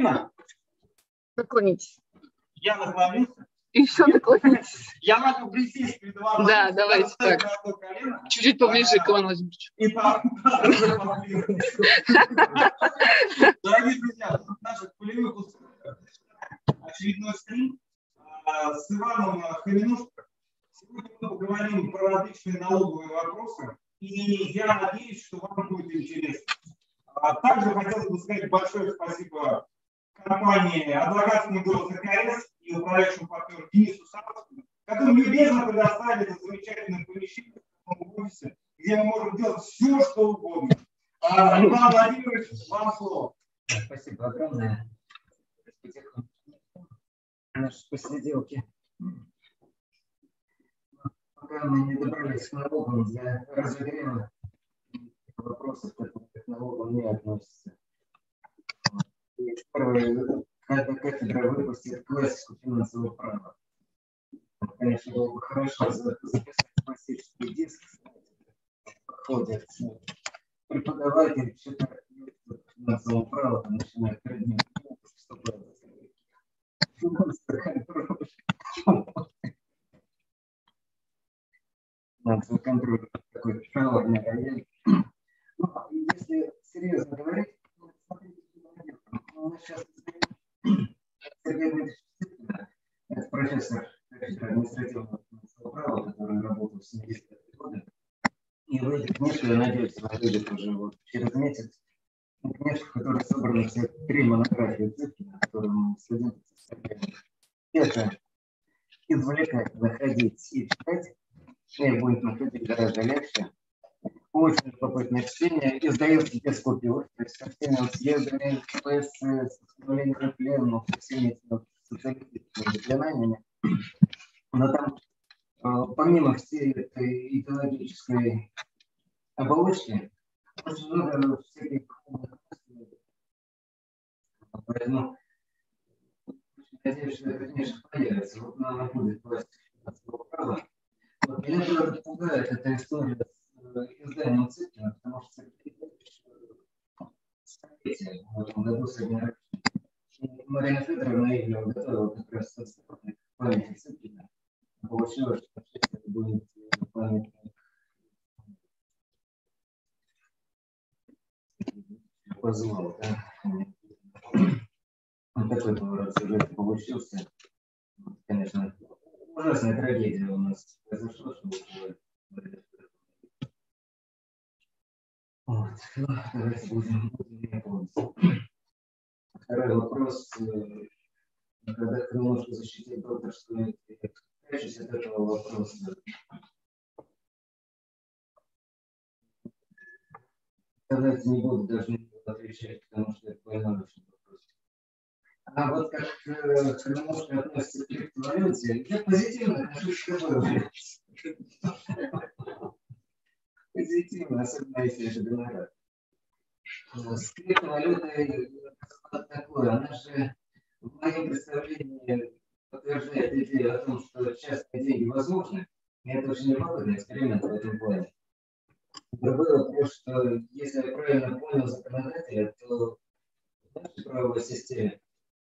Видно? Наклонитесь. Я наклонился. Еще наклонитесь. Я могу присесть перед вами. Да, давайте так. Чуть-чуть поближе к Ивану Владимировичу. И. Дорогие друзья, в наших полевых условиях очередной стрим а, с Иваном Хаминушко. Сегодня мы поговорим про различные налоговые вопросы. И я надеюсь, что вам будет интересно. А также хотелось бы сказать большое спасибо компании «Адвокатский голос КС» и управляющему партнеру Денису Савовскому, которые любезно предоставили это замечательное помещение в офисе, где мы можем делать все, что угодно. А, Иван Владимирович, вам слово. Спасибо огромное. Наши посиделки. Пока мы не добрались к налогам для разогрева вопросов, которые к налогам не относятся. Когда кафедра выпустит классику финансового права. Конечно, было бы хорошо записать классический диск, проходит преподаватель, читает финансового права, начинает вступает финансовый контроль такой жалобный рояль. Ну, если серьезно говорить, мы сейчас Сергей Дмитриевич это профессор административного права, который работал в 70-е годы. И выйдет книжка, я надеюсь, она выйдет уже вот через месяц. Книжка, в которой собраны все три монографии Цыпкина, которые мы студенты составляем. Это извлекать, находить и читать, и будет находить гораздо легче. Очень любопытное чтение. Издается без купюр. То есть со всеми съездами с установлением пленных, со всеми социалистическими заклинаниями. Но там, э, помимо всей этой идеологической оболочки, очень много всяких Поэтому надеюсь, что эта книжка появится. Вот она будет власть права. Вот меня правда пугает эта история изданием Цыпкина, потому что столетие в этом году со дня рождения. Марина Федоровна ее готовила как раз со стороны памяти Цыпкина. Получилось, что это будет памятник позвал, да. Вот такой поворот сюжета получился. Конечно, ужасная трагедия у нас произошла, что Ну. Второй вопрос. Э, когда ты можешь защитить докторскую, прячусь от этого вопроса. Давайте не буду даже отвечать, потому что это поймаю очень вопрос. А вот как э, хронология относится к криптовалюте, я позитивно отношусь к позитивно, особенно если это гонорар. С криптовалютой такое, она же в моем представлении подтверждает идею о том, что частные деньги возможны. И это очень любопытный эксперимент в этом плане. Другой вопрос, что если я правильно понял законодателя, то в нашей правовой системе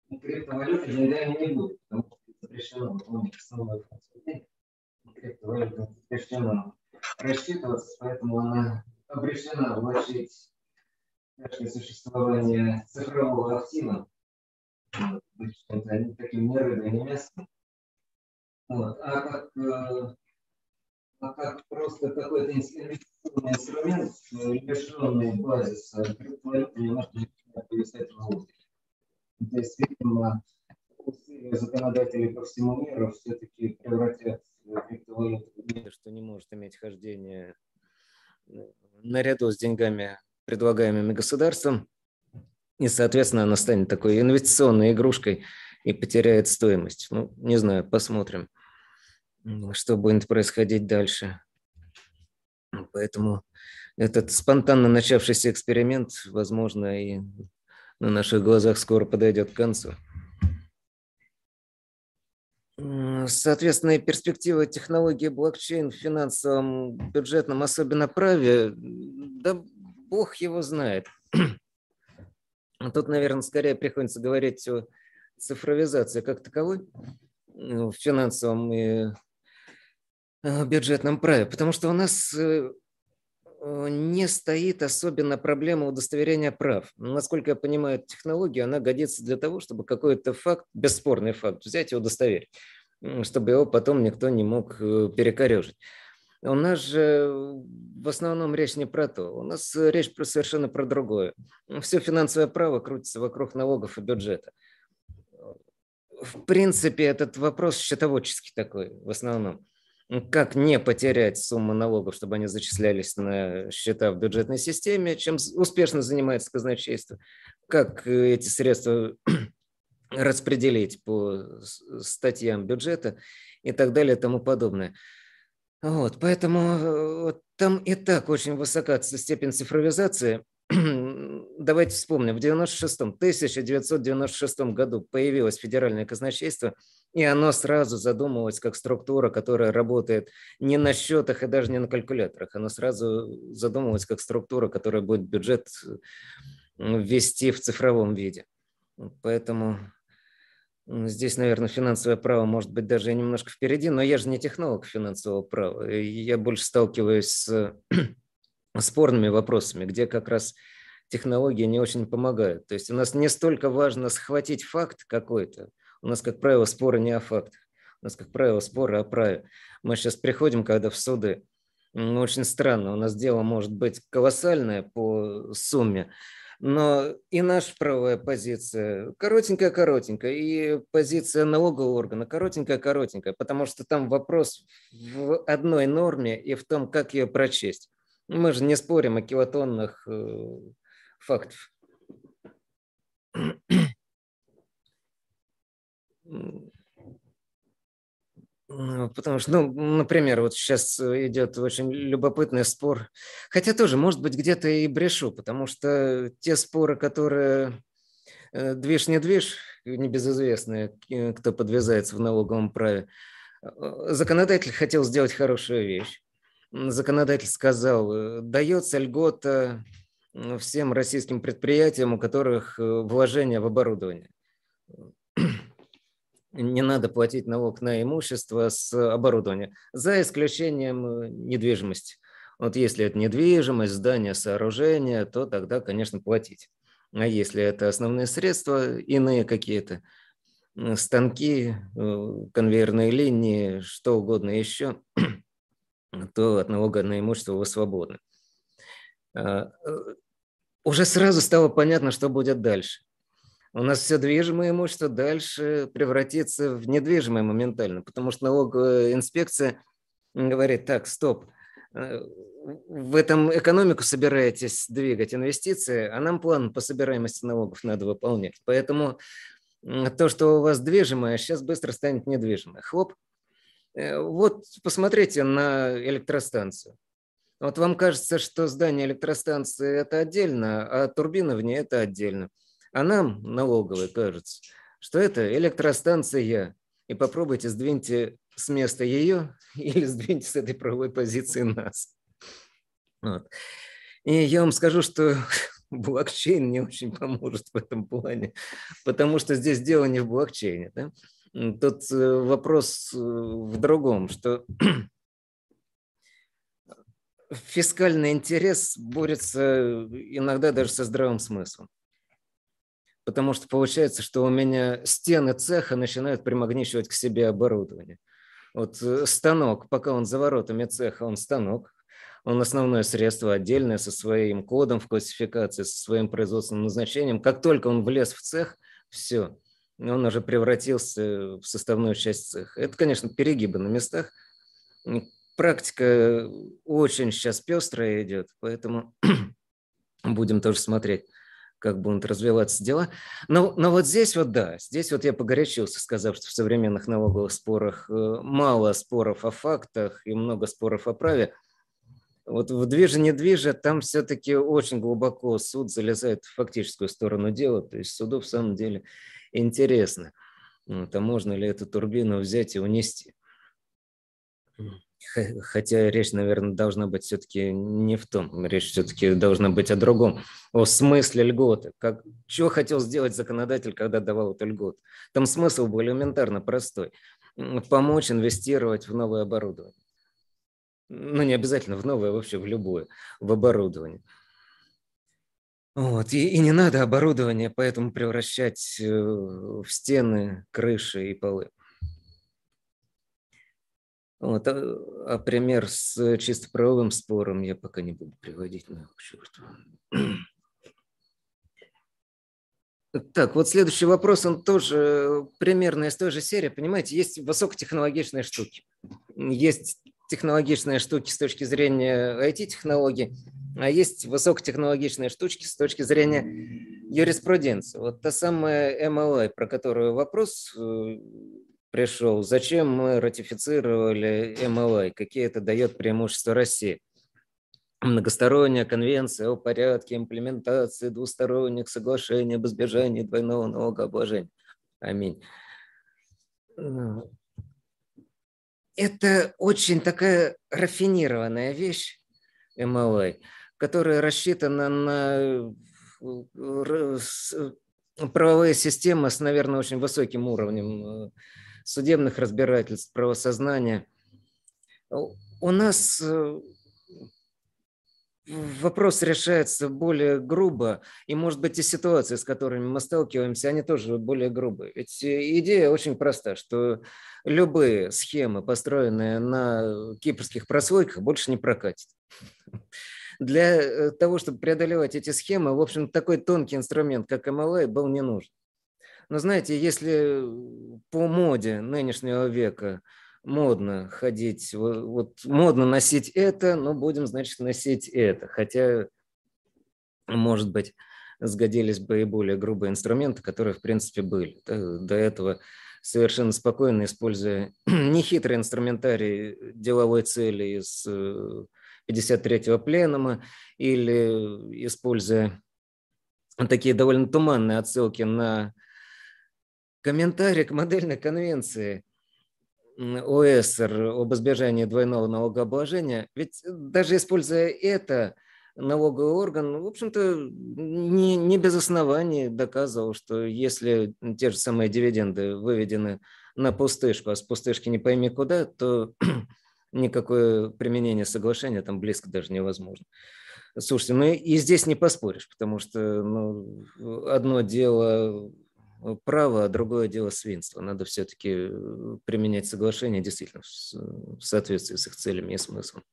криптовалюты деньгами не будет, потому что запрещено выполнять основную функцию денег. Криптовалюта запрещено рассчитываться, поэтому она обречена влачить дальше существование цифрового актива. Они таким не рыбой, не мясом. Вот. А как, э, а как просто какой-то инвестиционный инструмент, лишенный базиса криптовалюты, немножко начинает повисать в воздухе. То есть, видимо, усилия по всему миру все-таки превратят криптовалюту что не может иметь хождение э, наряду с деньгами, предлагаемыми государством, и, соответственно, она станет такой инвестиционной игрушкой и потеряет стоимость. Ну, не знаю, посмотрим, что будет происходить дальше. Поэтому этот спонтанно начавшийся эксперимент, возможно, и на наших глазах скоро подойдет к концу. Соответственно, перспективы технологии блокчейн в финансовом, бюджетном, особенно праве, да бог его знает. Тут, наверное, скорее приходится говорить о цифровизации как таковой в финансовом и э, бюджетном праве, потому что у нас э, не стоит особенно проблема удостоверения прав. Насколько я понимаю технологию, она годится для того, чтобы какой-то факт, бесспорный факт, взять и удостоверить, чтобы его потом никто не мог э, перекорежить. У нас же в основном речь не про то. У нас речь про совершенно про другое. Все финансовое право крутится вокруг налогов и бюджета. В принципе, этот вопрос счетоводческий такой в основном. Как не потерять сумму налогов, чтобы они зачислялись на счета в бюджетной системе, чем успешно занимается казначейство. Как эти средства распределить по статьям бюджета и так далее и тому подобное. Вот, поэтому э, там и так очень высока степень цифровизации. Давайте вспомним, в 96 1996 году появилось федеральное казначейство, и оно сразу задумывалось как структура, которая работает не на счетах и даже не на калькуляторах. Оно сразу задумывалось как структура, которая будет бюджет ввести в цифровом виде. Поэтому Здесь, наверное, финансовое право может быть даже немножко впереди, но я же не технолог финансового права. Я больше сталкиваюсь с спорными вопросами, где как раз технологии не очень помогают. То есть у нас не столько важно схватить факт какой-то. У нас, как правило, споры не о фактах. У нас, как правило, споры о праве. Мы сейчас приходим, когда в суды. Очень странно. У нас дело может быть колоссальное по сумме, но и наша правовая позиция коротенькая-коротенькая, и позиция налогового органа коротенькая-коротенькая, потому что там вопрос в одной норме и в том, как ее прочесть. Мы же не спорим о килотоннах э, фактов. Ну, потому что, ну, например, вот сейчас идет очень любопытный спор, хотя тоже, может быть, где-то и брешу, потому что те споры, которые э, движ не движ, небезызвестные, кто подвязается в налоговом праве, э, законодатель хотел сделать хорошую вещь. Законодатель сказал, э, дается льгота всем российским предприятиям, у которых вложения в оборудование не надо платить налог на имущество с оборудования, за исключением э, недвижимости. Вот если это недвижимость, здание, сооружение, то тогда, конечно, платить. А если это основные средства, иные какие-то, станки, э, конвейерные линии, что угодно еще, то от налога на имущество вы свободны. Э, уже сразу стало понятно, что будет дальше у нас все движимое имущество дальше превратится в недвижимое моментально, потому что налоговая инспекция говорит, так, стоп, э, в этом экономику собираетесь двигать инвестиции, а нам план по собираемости налогов надо выполнять. Поэтому то, что у вас движимое, сейчас быстро станет недвижимое. Хлоп. Э, вот посмотрите на электростанцию. Вот вам кажется, что здание электростанции – это отдельно, а турбина в ней – это отдельно. А нам, налоговой, кажется, что это электростанция. И попробуйте сдвиньте с места ее или сдвиньте с этой правовой позиции нас. Вот. И я вам скажу, что блокчейн не очень поможет в этом плане, потому что здесь дело не в блокчейне. Да? Тут э, вопрос э, в другом, что фискальный интерес борется иногда даже со здравым смыслом потому что получается, что у меня стены цеха начинают примагничивать к себе оборудование. Вот э, станок, пока он за воротами цеха, он станок, он основное средство отдельное со своим кодом в классификации, со своим производственным назначением. Как только он влез в цех, все, он уже превратился в составную часть цеха. Это, конечно, перегибы на местах. Практика очень сейчас пестрая идет, поэтому будем тоже смотреть как будут развиваться дела. Но, но вот здесь вот да, здесь вот я погорячился, сказав, что в современных налоговых спорах э, мало споров о фактах и много споров о праве. Вот в движе-недвиже там все-таки очень глубоко суд залезает в фактическую сторону дела, то есть суду в самом деле интересно, а можно ли эту турбину взять и унести. Хотя речь, наверное, должна быть все-таки не в том. Речь все-таки должна быть о другом. О смысле льготы. Как, что хотел сделать законодатель, когда давал эту льготу? Там смысл был элементарно простой. Помочь инвестировать в новое оборудование. Ну, не обязательно в новое, вообще в любое, в оборудование. Вот. И, и не надо оборудование поэтому превращать э, в стены, крыши и полы. Вот, а, а пример с чисто правовым спором я пока не буду приводить, на к черту. Так, вот следующий вопрос, он тоже примерно из той же серии. Понимаете, есть высокотехнологичные штуки. Есть технологичные штуки с точки зрения IT-технологий, а есть высокотехнологичные штучки с точки зрения юриспруденции. Вот та самая MLA, про которую вопрос э, пришел, зачем мы ратифицировали MLA, какие это дает преимущества России. Многосторонняя конвенция о порядке имплементации двусторонних соглашений об избежании двойного налогообложения. Аминь. Это очень такая рафинированная вещь, MLA, которая рассчитана на э, правовые системы с, наверное, очень высоким уровнем э, судебных разбирательств, правосознания. У нас э, вопрос решается более грубо, и, может быть, и ситуации, с которыми мы сталкиваемся, они тоже более грубые. Ведь идея очень проста, что любые схемы, построенные на кипрских прослойках, больше не прокатят. Для э, того, чтобы преодолевать эти схемы, в общем, такой тонкий инструмент, как MLA, был не нужен. Но знаете, если по моде нынешнего века модно ходить, вот, модно носить это, но будем, значит, носить это. Хотя, может быть, сгодились бы и более грубые инструменты, которые, в принципе, были. До этого совершенно спокойно, используя нехитрый инструментарий деловой цели из э, 53-го пленума или используя такие довольно туманные отсылки на комментарий к модельной конвенции ОСР об избежании двойного налогообложения. Ведь даже используя это, налоговый орган, в общем-то, не, не без оснований доказывал, что если те же самые дивиденды выведены на пустышку, а с пустышки не пойми куда, то никакое применение соглашения там близко даже невозможно. Слушайте, ну и здесь не поспоришь, потому что ну, одно дело право, а другое дело свинство. Надо все-таки применять соглашение действительно в соответствии с их целями и смыслом.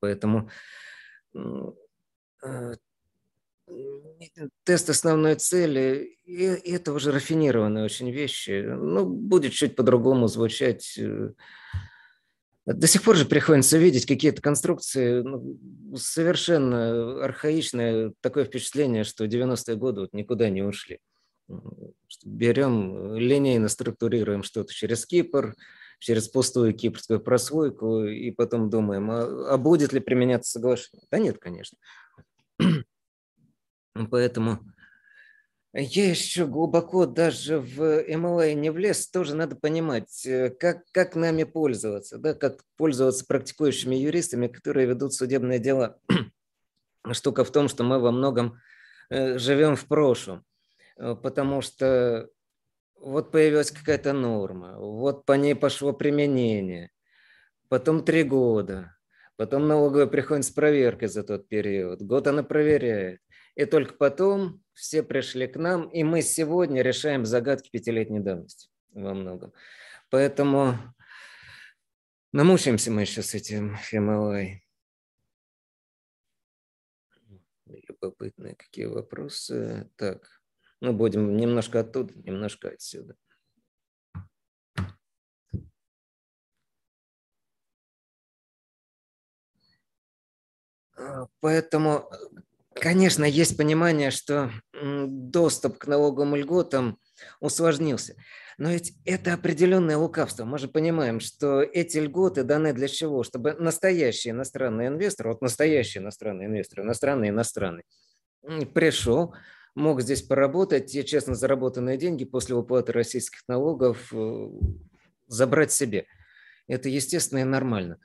Поэтому э, тест основной цели – это уже рафинированные очень вещи. Ну, будет чуть по-другому звучать э, до сих пор же приходится видеть какие-то конструкции ну, совершенно архаичные. Такое впечатление, что 90-е годы вот никуда не ушли. Берем, линейно структурируем что-то через Кипр, через пустую кипрскую прослойку, и потом думаем, а, а будет ли применяться соглашение? Да нет, конечно. Поэтому я еще глубоко даже в MLA не влез, тоже надо понимать, э, как, как нами пользоваться, да, как пользоваться практикующими юристами, которые ведут судебные дела. Штука в том, что мы во многом э, живем в прошлом, э, потому что вот появилась какая-то норма, вот по ней пошло применение, потом три года, потом налоговая приходит с проверкой за тот период, год она проверяет, и только потом все пришли к нам, и мы сегодня решаем загадки пятилетней давности во многом. Поэтому намучаемся мы еще с этим MLA. Любопытные какие вопросы. Так, ну будем немножко оттуда, немножко отсюда. Поэтому Конечно, есть понимание, что доступ к налоговым льготам усложнился. Но ведь это определенное лукавство. Мы же понимаем, что эти льготы даны для чего? Чтобы настоящий иностранный инвестор, вот настоящий иностранный инвестор, иностранный иностранный, пришел, мог здесь поработать и честно заработанные деньги после уплаты российских налогов э, забрать себе. это естественно и нормально.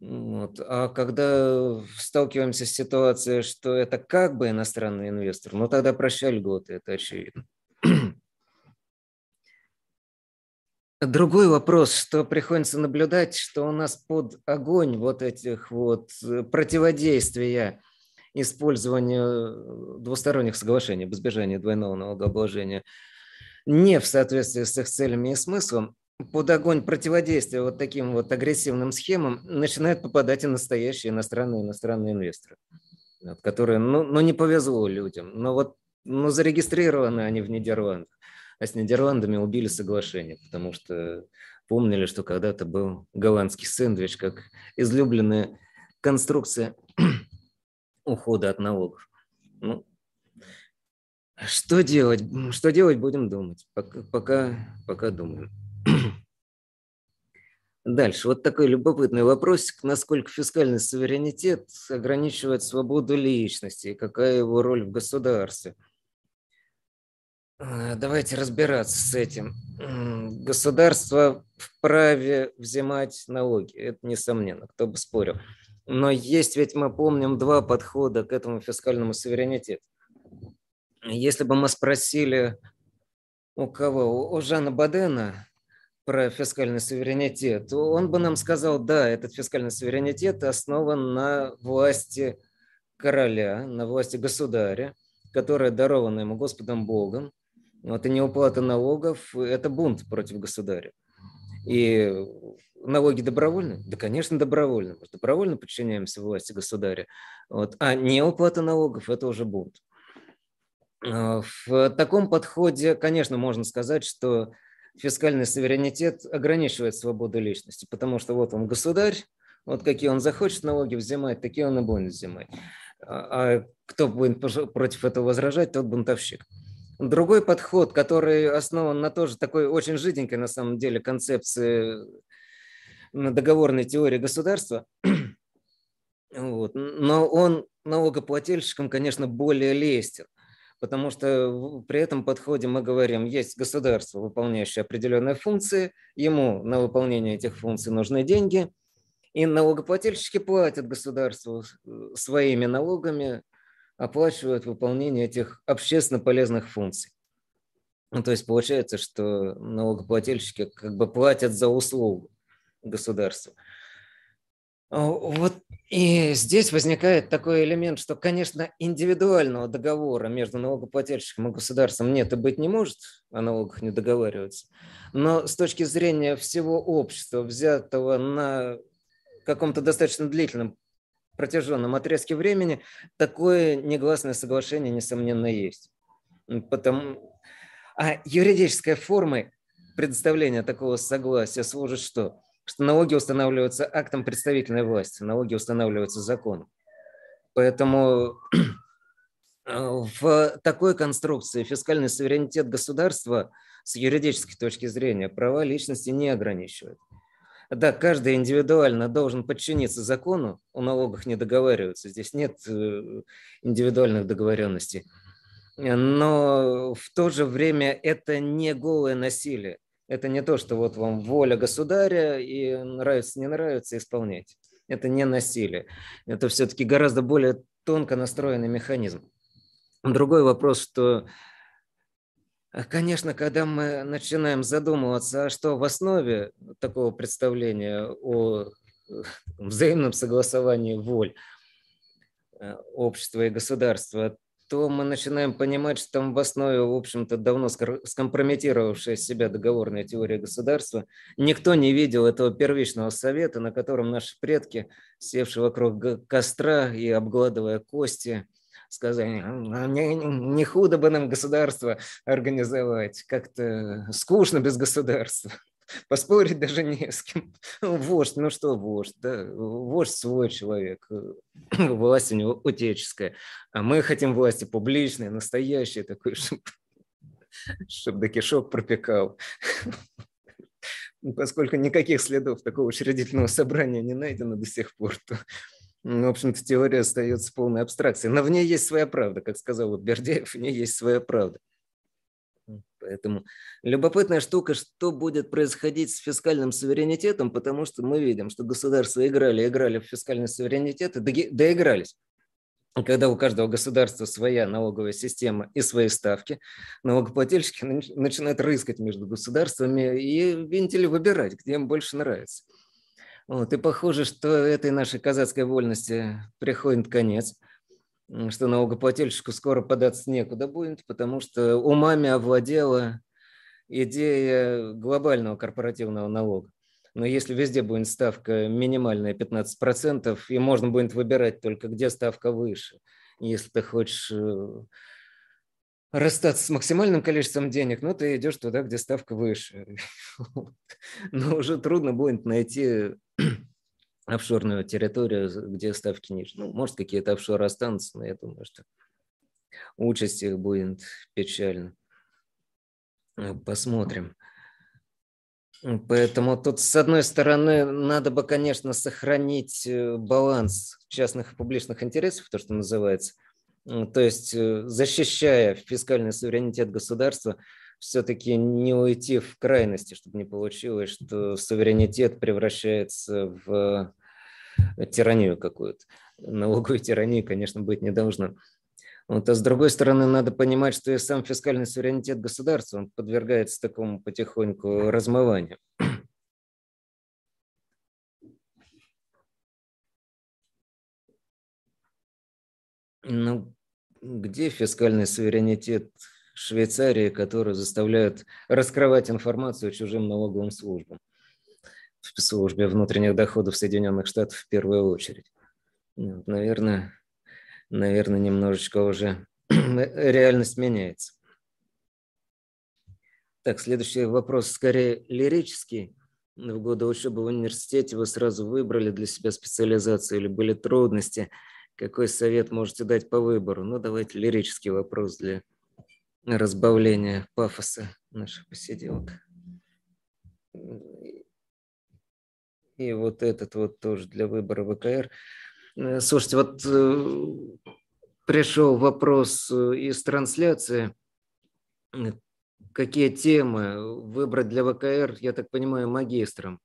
Вот. А когда сталкиваемся с ситуацией, что это как бы иностранный инвестор, ну тогда прощай льготы, это очевидно. Другой вопрос, что приходится наблюдать, что у нас под огонь вот этих вот э, противодействия использованию двусторонних соглашений об избежании двойного налогообложения не в соответствии с их целями и смыслом, под огонь противодействия вот таким вот агрессивным схемам начинают попадать и настоящие иностранные иностранные инвесторы, которые, ну, ну, не повезло людям, но вот ну, зарегистрированы они в Нидерландах а с Нидерландами убили соглашение, потому что помнили, что когда-то был голландский сэндвич как излюбленная конструкция ухода от налогов. Ну, что делать? Что делать, будем думать. Пока, пока, пока думаем. Дальше. Вот такой любопытный вопросик. Насколько фискальный суверенитет ограничивает свободу личности? И какая его роль в государстве? Э, давайте разбираться с этим. Государство вправе взимать налоги, это несомненно, кто бы спорил. Но есть ведь, мы помним, два подхода к этому фискальному суверенитету. Если бы мы спросили у кого? У Жана Бадена про фискальный суверенитет, он бы нам сказал, да, этот фискальный суверенитет основан на власти короля, на власти государя, которая дарована ему Господом Богом, вот и неуплата налогов – это бунт против государя. И налоги добровольны? Да, конечно, добровольны. Мы добровольно подчиняемся власти государя. Вот. А неуплата налогов – это уже бунт. А, в таком подходе, конечно, можно сказать, что фискальный суверенитет ограничивает свободу личности, потому что вот он государь, вот какие он захочет налоги взимать, такие он и будет взимать. А, а кто будет против этого возражать, тот бунтовщик. Другой подход, который основан на тоже такой очень жиденькой на самом деле концепции договорной теории государства, вот. но он налогоплательщикам, конечно, более лестен, потому что при этом подходе мы говорим, есть государство, выполняющее определенные функции, ему на выполнение этих функций нужны деньги, и налогоплательщики платят государству своими налогами оплачивают выполнение этих общественно полезных функций. Ну, то есть получается, что налогоплательщики как бы платят за услугу государству. А, вот и здесь возникает такой элемент, что, конечно, индивидуального договора между налогоплательщиком и государством нет и быть не может, о налогах не договариваются. Но с точки зрения всего общества, взятого на каком-то достаточно длительном протяженном отрезке времени такое негласное соглашение, несомненно, есть. Потому... А юридической формой предоставления такого согласия служит что? Что налоги устанавливаются актом представительной власти, налоги устанавливаются законом. Поэтому в такой конструкции фискальный суверенитет государства с юридической точки зрения права личности не ограничивает. Да, каждый индивидуально должен подчиниться закону, о налогах не договариваются, здесь нет э, индивидуальных договоренностей. Но в то же время это не голое насилие. Это не то, что вот вам воля государя и нравится, не нравится, исполнять. Это не насилие. Это все-таки гораздо более тонко настроенный механизм. Другой вопрос, что а, конечно, когда мы начинаем задумываться, а что в основе такого представления о взаимном согласовании воль э, общества и государства, то мы начинаем понимать, что там в основе, в общем-то, давно скомпрометировавшая себя договорная теория государства. Никто не видел этого первичного совета, на котором наши предки, севшие вокруг костра и обгладывая кости, сказали, «А не, худо бы нам государство организовать, как-то скучно без государства. Поспорить даже не с кем. Вождь, ну что вождь, да? Вождь свой человек, власть у него утеческая. А мы хотим власти публичной, настоящей такой, чтобы, чтобы до кишок пропекал. Поскольку никаких следов такого учредительного собрания не найдено до сих пор, то ну, в общем-то, теория остается полной абстракцией. Но в ней есть своя правда, как сказал Бердяев, в ней есть своя правда. Поэтому любопытная штука, что будет происходить с фискальным суверенитетом, потому что мы видим, что государства играли, играли в фискальный суверенитет и доигрались. Когда у каждого государства своя налоговая система и свои ставки, налогоплательщики начинают рыскать между государствами и вентили выбирать, где им больше нравится. Вот, и похоже, что этой нашей казацкой вольности приходит конец – что налогоплательщику скоро податься некуда будет, потому что умами овладела идея глобального корпоративного налога. Но если везде будет ставка минимальная 15%, и можно будет выбирать только, где ставка выше. Если ты хочешь э, расстаться с максимальным количеством денег, ну, ты идешь туда, где ставка выше. Но уже трудно будет найти офшорную территорию, где ставки ниже. Ну, может, какие-то офшоры останутся, но я думаю, что участь их будет печально. Э, посмотрим. Поэтому тут, с одной стороны, надо бы, конечно, сохранить э, баланс частных и публичных интересов, то, что называется. То есть, э, защищая фискальный суверенитет государства, все-таки не уйти в крайности, чтобы не получилось, что суверенитет превращается в тиранию какую-то. Налоговой тирании, конечно, быть не должно. Вот, а с другой стороны, надо понимать, что и сам фискальный суверенитет государства он подвергается такому потихоньку размыванию. Ну, где фискальный суверенитет Швейцарии, который заставляет раскрывать информацию чужим налоговым службам? В службе внутренних доходов Соединенных Штатов в первую очередь. Наверное, наверное, немножечко уже реальность меняется. Так, следующий вопрос скорее лирический. В годы учебы в университете вы сразу выбрали для себя специализацию или были трудности? Какой совет можете дать по выбору? Ну, давайте лирический вопрос для разбавления пафоса наших посиделок. И вот этот вот тоже для выбора ВКР. Э, слушайте, вот э, пришел вопрос э, из трансляции. Какие темы выбрать для ВКР, я так понимаю, магистром?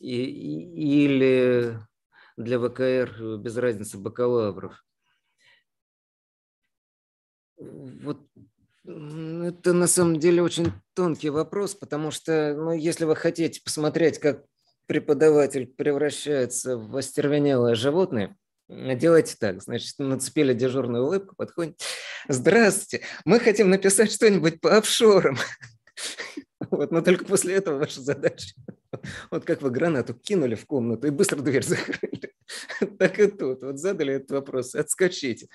И, или для ВКР без разницы бакалавров? Вот это на самом деле очень тонкий вопрос, потому что, ну, если вы хотите посмотреть, как преподаватель превращается в остервенелое животное, делайте так. Значит, нацепили дежурную улыбку, подходит. Здравствуйте, мы хотим написать что-нибудь по офшорам. Вот, но только после этого ваша задача. Вот как вы гранату кинули в комнату и быстро дверь закрыли. Так и тут. Вот задали этот вопрос, отскочите.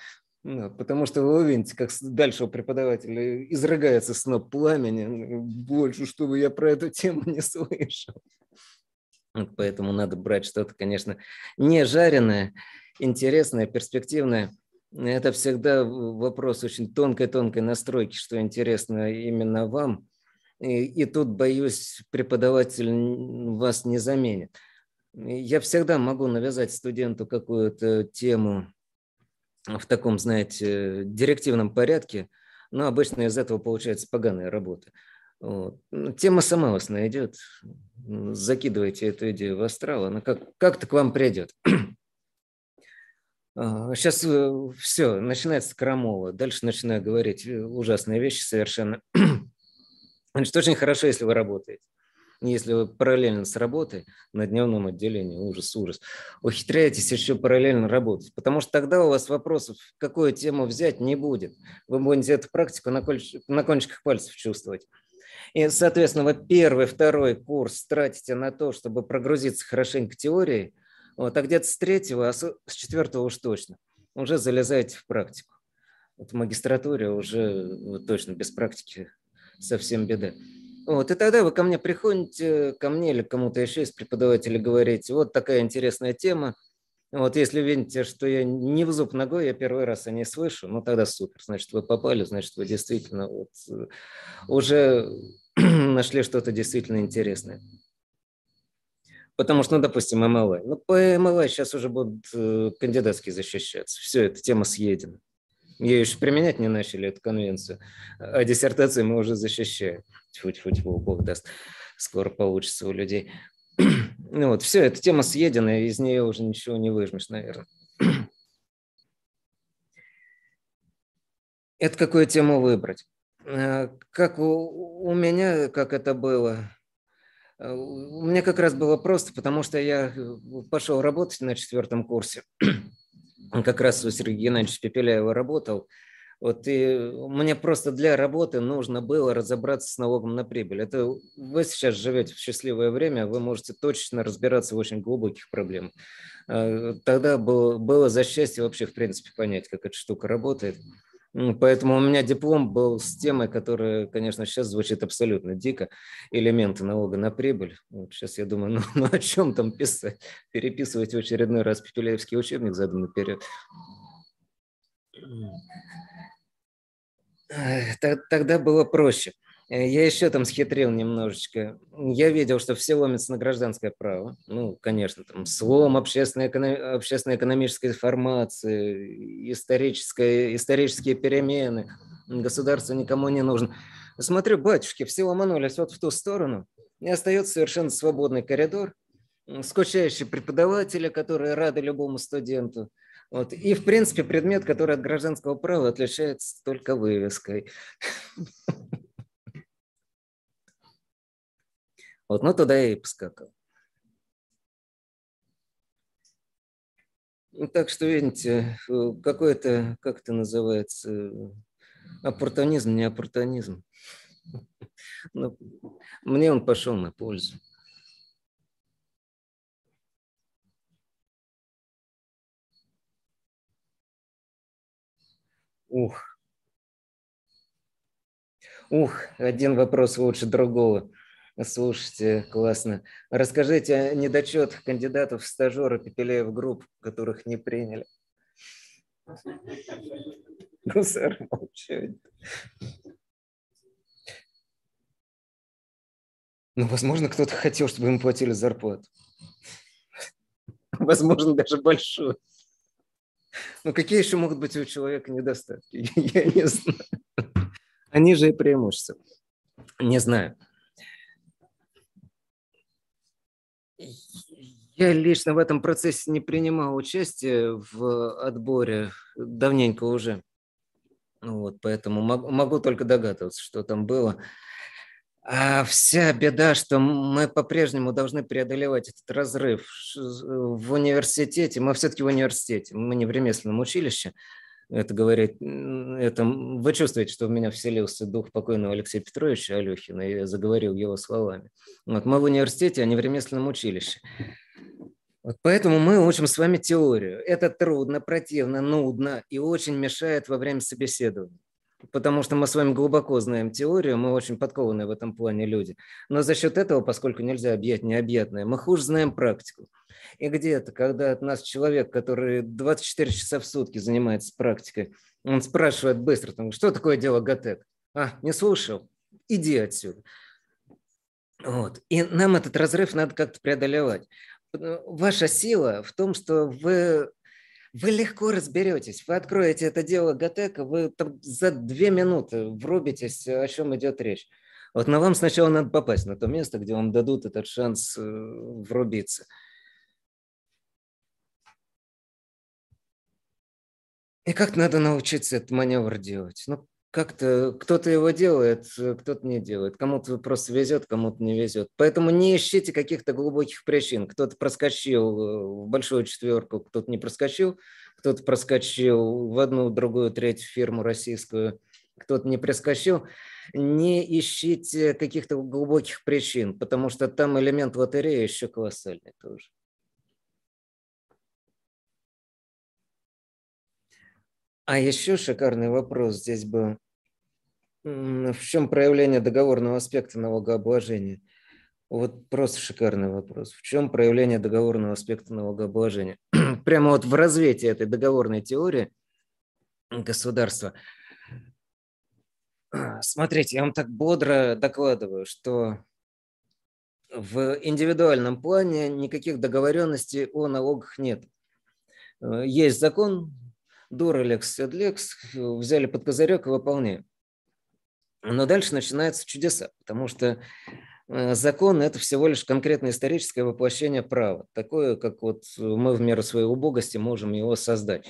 Ну, потому что вы увидите, как дальше у преподавателя изрыгается сноп пламени. Больше, чтобы я про эту тему не слышал. Поэтому надо брать что-то, конечно, не жареное, интересное, перспективное. Это всегда вопрос очень тонкой-тонкой настройки, что интересно именно вам. И, и тут, боюсь, преподаватель вас не заменит. Я всегда могу навязать студенту какую-то тему в таком, знаете, директивном порядке, но обычно из этого получается поганая работа. Вот. Ну, тема сама вас найдет. Закидывайте эту идею в астрал, она как, как-то к вам придет. Сейчас а, все, начинается крамола. Дальше начинаю говорить э, ужасные вещи совершенно. Значит, очень хорошо, если вы работаете. Если вы параллельно с работой на дневном отделении, ужас, ужас, ухитряетесь еще параллельно работать, потому что тогда у вас вопросов, какую тему взять, не будет. Вы будете эту практику на кончиках пальцев чувствовать. И, соответственно, вы первый, второй курс тратите на то, чтобы прогрузиться хорошенько теорией, вот, а где-то с третьего, а с четвертого уж точно, уже залезаете в практику. Вот в магистратуре уже вот, точно без практики совсем беда. Вот, и тогда вы ко мне приходите, ко мне или кому-то еще из преподавателей говорите, вот такая интересная тема, вот если видите, что я не в зуб ногой, я первый раз о ней слышу, ну тогда супер, значит, вы попали, значит, вы действительно вот э, уже нашли что-то действительно интересное. Потому что, ну, допустим, МЛА. Ну, по МЛА сейчас уже будут э, кандидатские защищаться. Все, эта тема съедена. Ее еще применять не начали, эту конвенцию. А диссертации мы уже защищаем. Тьфу-тьфу-тьфу, Бог даст. Скоро получится у людей. Ну вот, все, эта тема съедена, из нее уже ничего не выжмешь, наверное. Это какую тему выбрать? Э, как у, у меня, как это было, э, у меня как раз было просто, потому что я э, пошел работать на четвертом курсе. Как раз у Сергея Геннадьевича Пепеляева работал. Вот и мне просто для работы нужно было разобраться с налогом на прибыль. Это вы сейчас живете в счастливое время, вы можете точно разбираться в очень глубоких проблемах. Тогда было, было за счастье вообще, в принципе, понять, как эта штука работает. Поэтому у меня диплом был с темой, которая, конечно, сейчас звучит абсолютно дико. Элементы налога на прибыль. Вот сейчас я думаю, ну, ну о чем там писать? Переписывать в очередной раз Пепеляевский учебник задом наперед. Тогда было проще. Э, я еще там схитрил немножечко. Я видел, что все ломятся на гражданское право. Ну, конечно, там слом общественной, общественно-экономической формации, исторические, исторические перемены. Государство никому не нужно. Смотрю, батюшки, все ломанулись вот в ту сторону. И остается совершенно свободный коридор, скучающие преподаватели, которые рады любому студенту. Вот. И, в принципе, предмет, который от гражданского права отличается только вывеской. Вот, ну туда я и поскакал. Ну, так что, видите, э, какой-то, как это называется, оппортунизм, не оппортунизм. Но ну, мне он пошел на пользу. Ух. Ух, один вопрос лучше другого. Слушайте, классно. Расскажите о недочетах кандидатов в стажеры Пепеляев групп, которых не приняли. Гусар молчит. Ну, возможно, кто-то хотел, чтобы им платили зарплату. Возможно, даже большую. Но какие еще могут быть у человека недостатки? Я не знаю. Они же и преимущества. Не знаю. Я лично в этом процессе не принимал участие в отборе давненько уже. Вот, поэтому могу, могу только догадываться, что там было. А вся беда, что мы по-прежнему должны преодолевать этот разрыв в университете. Мы все-таки в университете, мы не в ремесленном училище. Это говорит, это, вы чувствуете, что в меня вселился дух покойного Алексея Петровича Алехина, и я заговорил его словами. Вот мы в университете, а не в ремесленном училище. Вот поэтому мы учим с вами теорию. Это трудно, противно, нудно и очень мешает во время собеседования. Потому что мы с вами глубоко знаем теорию, мы очень подкованные в этом плане люди. Но за счет этого, поскольку нельзя объять необъятное, мы хуже знаем практику. И где-то, когда от нас человек, который 24 часа в сутки занимается практикой, он спрашивает быстро, там, что такое дело ГАТЭК? А, не слушал? Иди отсюда. Вот. И нам этот разрыв надо как-то преодолевать. Э, ваша сила в том, что вы, вы легко разберетесь. Вы откроете это дело Гатека, вы там за две минуты врубитесь, о чем идет речь. Вот, но вам сначала надо попасть на то место, где вам дадут этот шанс э, врубиться. И как надо научиться этот маневр делать? Ну, как-то кто-то его делает, кто-то не делает. Кому-то просто везет, кому-то не везет. Поэтому не ищите каких-то глубоких причин. Кто-то проскочил э, в большую четверку, кто-то не проскочил, кто-то проскочил в одну, другую, третью фирму российскую, кто-то не проскочил. Не ищите каких-то глубоких причин, потому что там элемент лотереи еще колоссальный тоже. А еще шикарный вопрос здесь был. В чем проявление договорного аспекта налогообложения? Вот просто шикарный вопрос. В чем проявление договорного аспекта налогообложения? Прямо вот в развитии этой договорной теории государства. Смотрите, я вам так бодро докладываю, что в индивидуальном плане никаких договоренностей о налогах нет. Есть закон Дуралекс, Седлекс, взяли под козырек и выполняем. Но дальше начинаются чудеса, потому что э, закон – это всего лишь конкретное историческое воплощение права, такое, как вот мы в меру своей убогости можем его создать.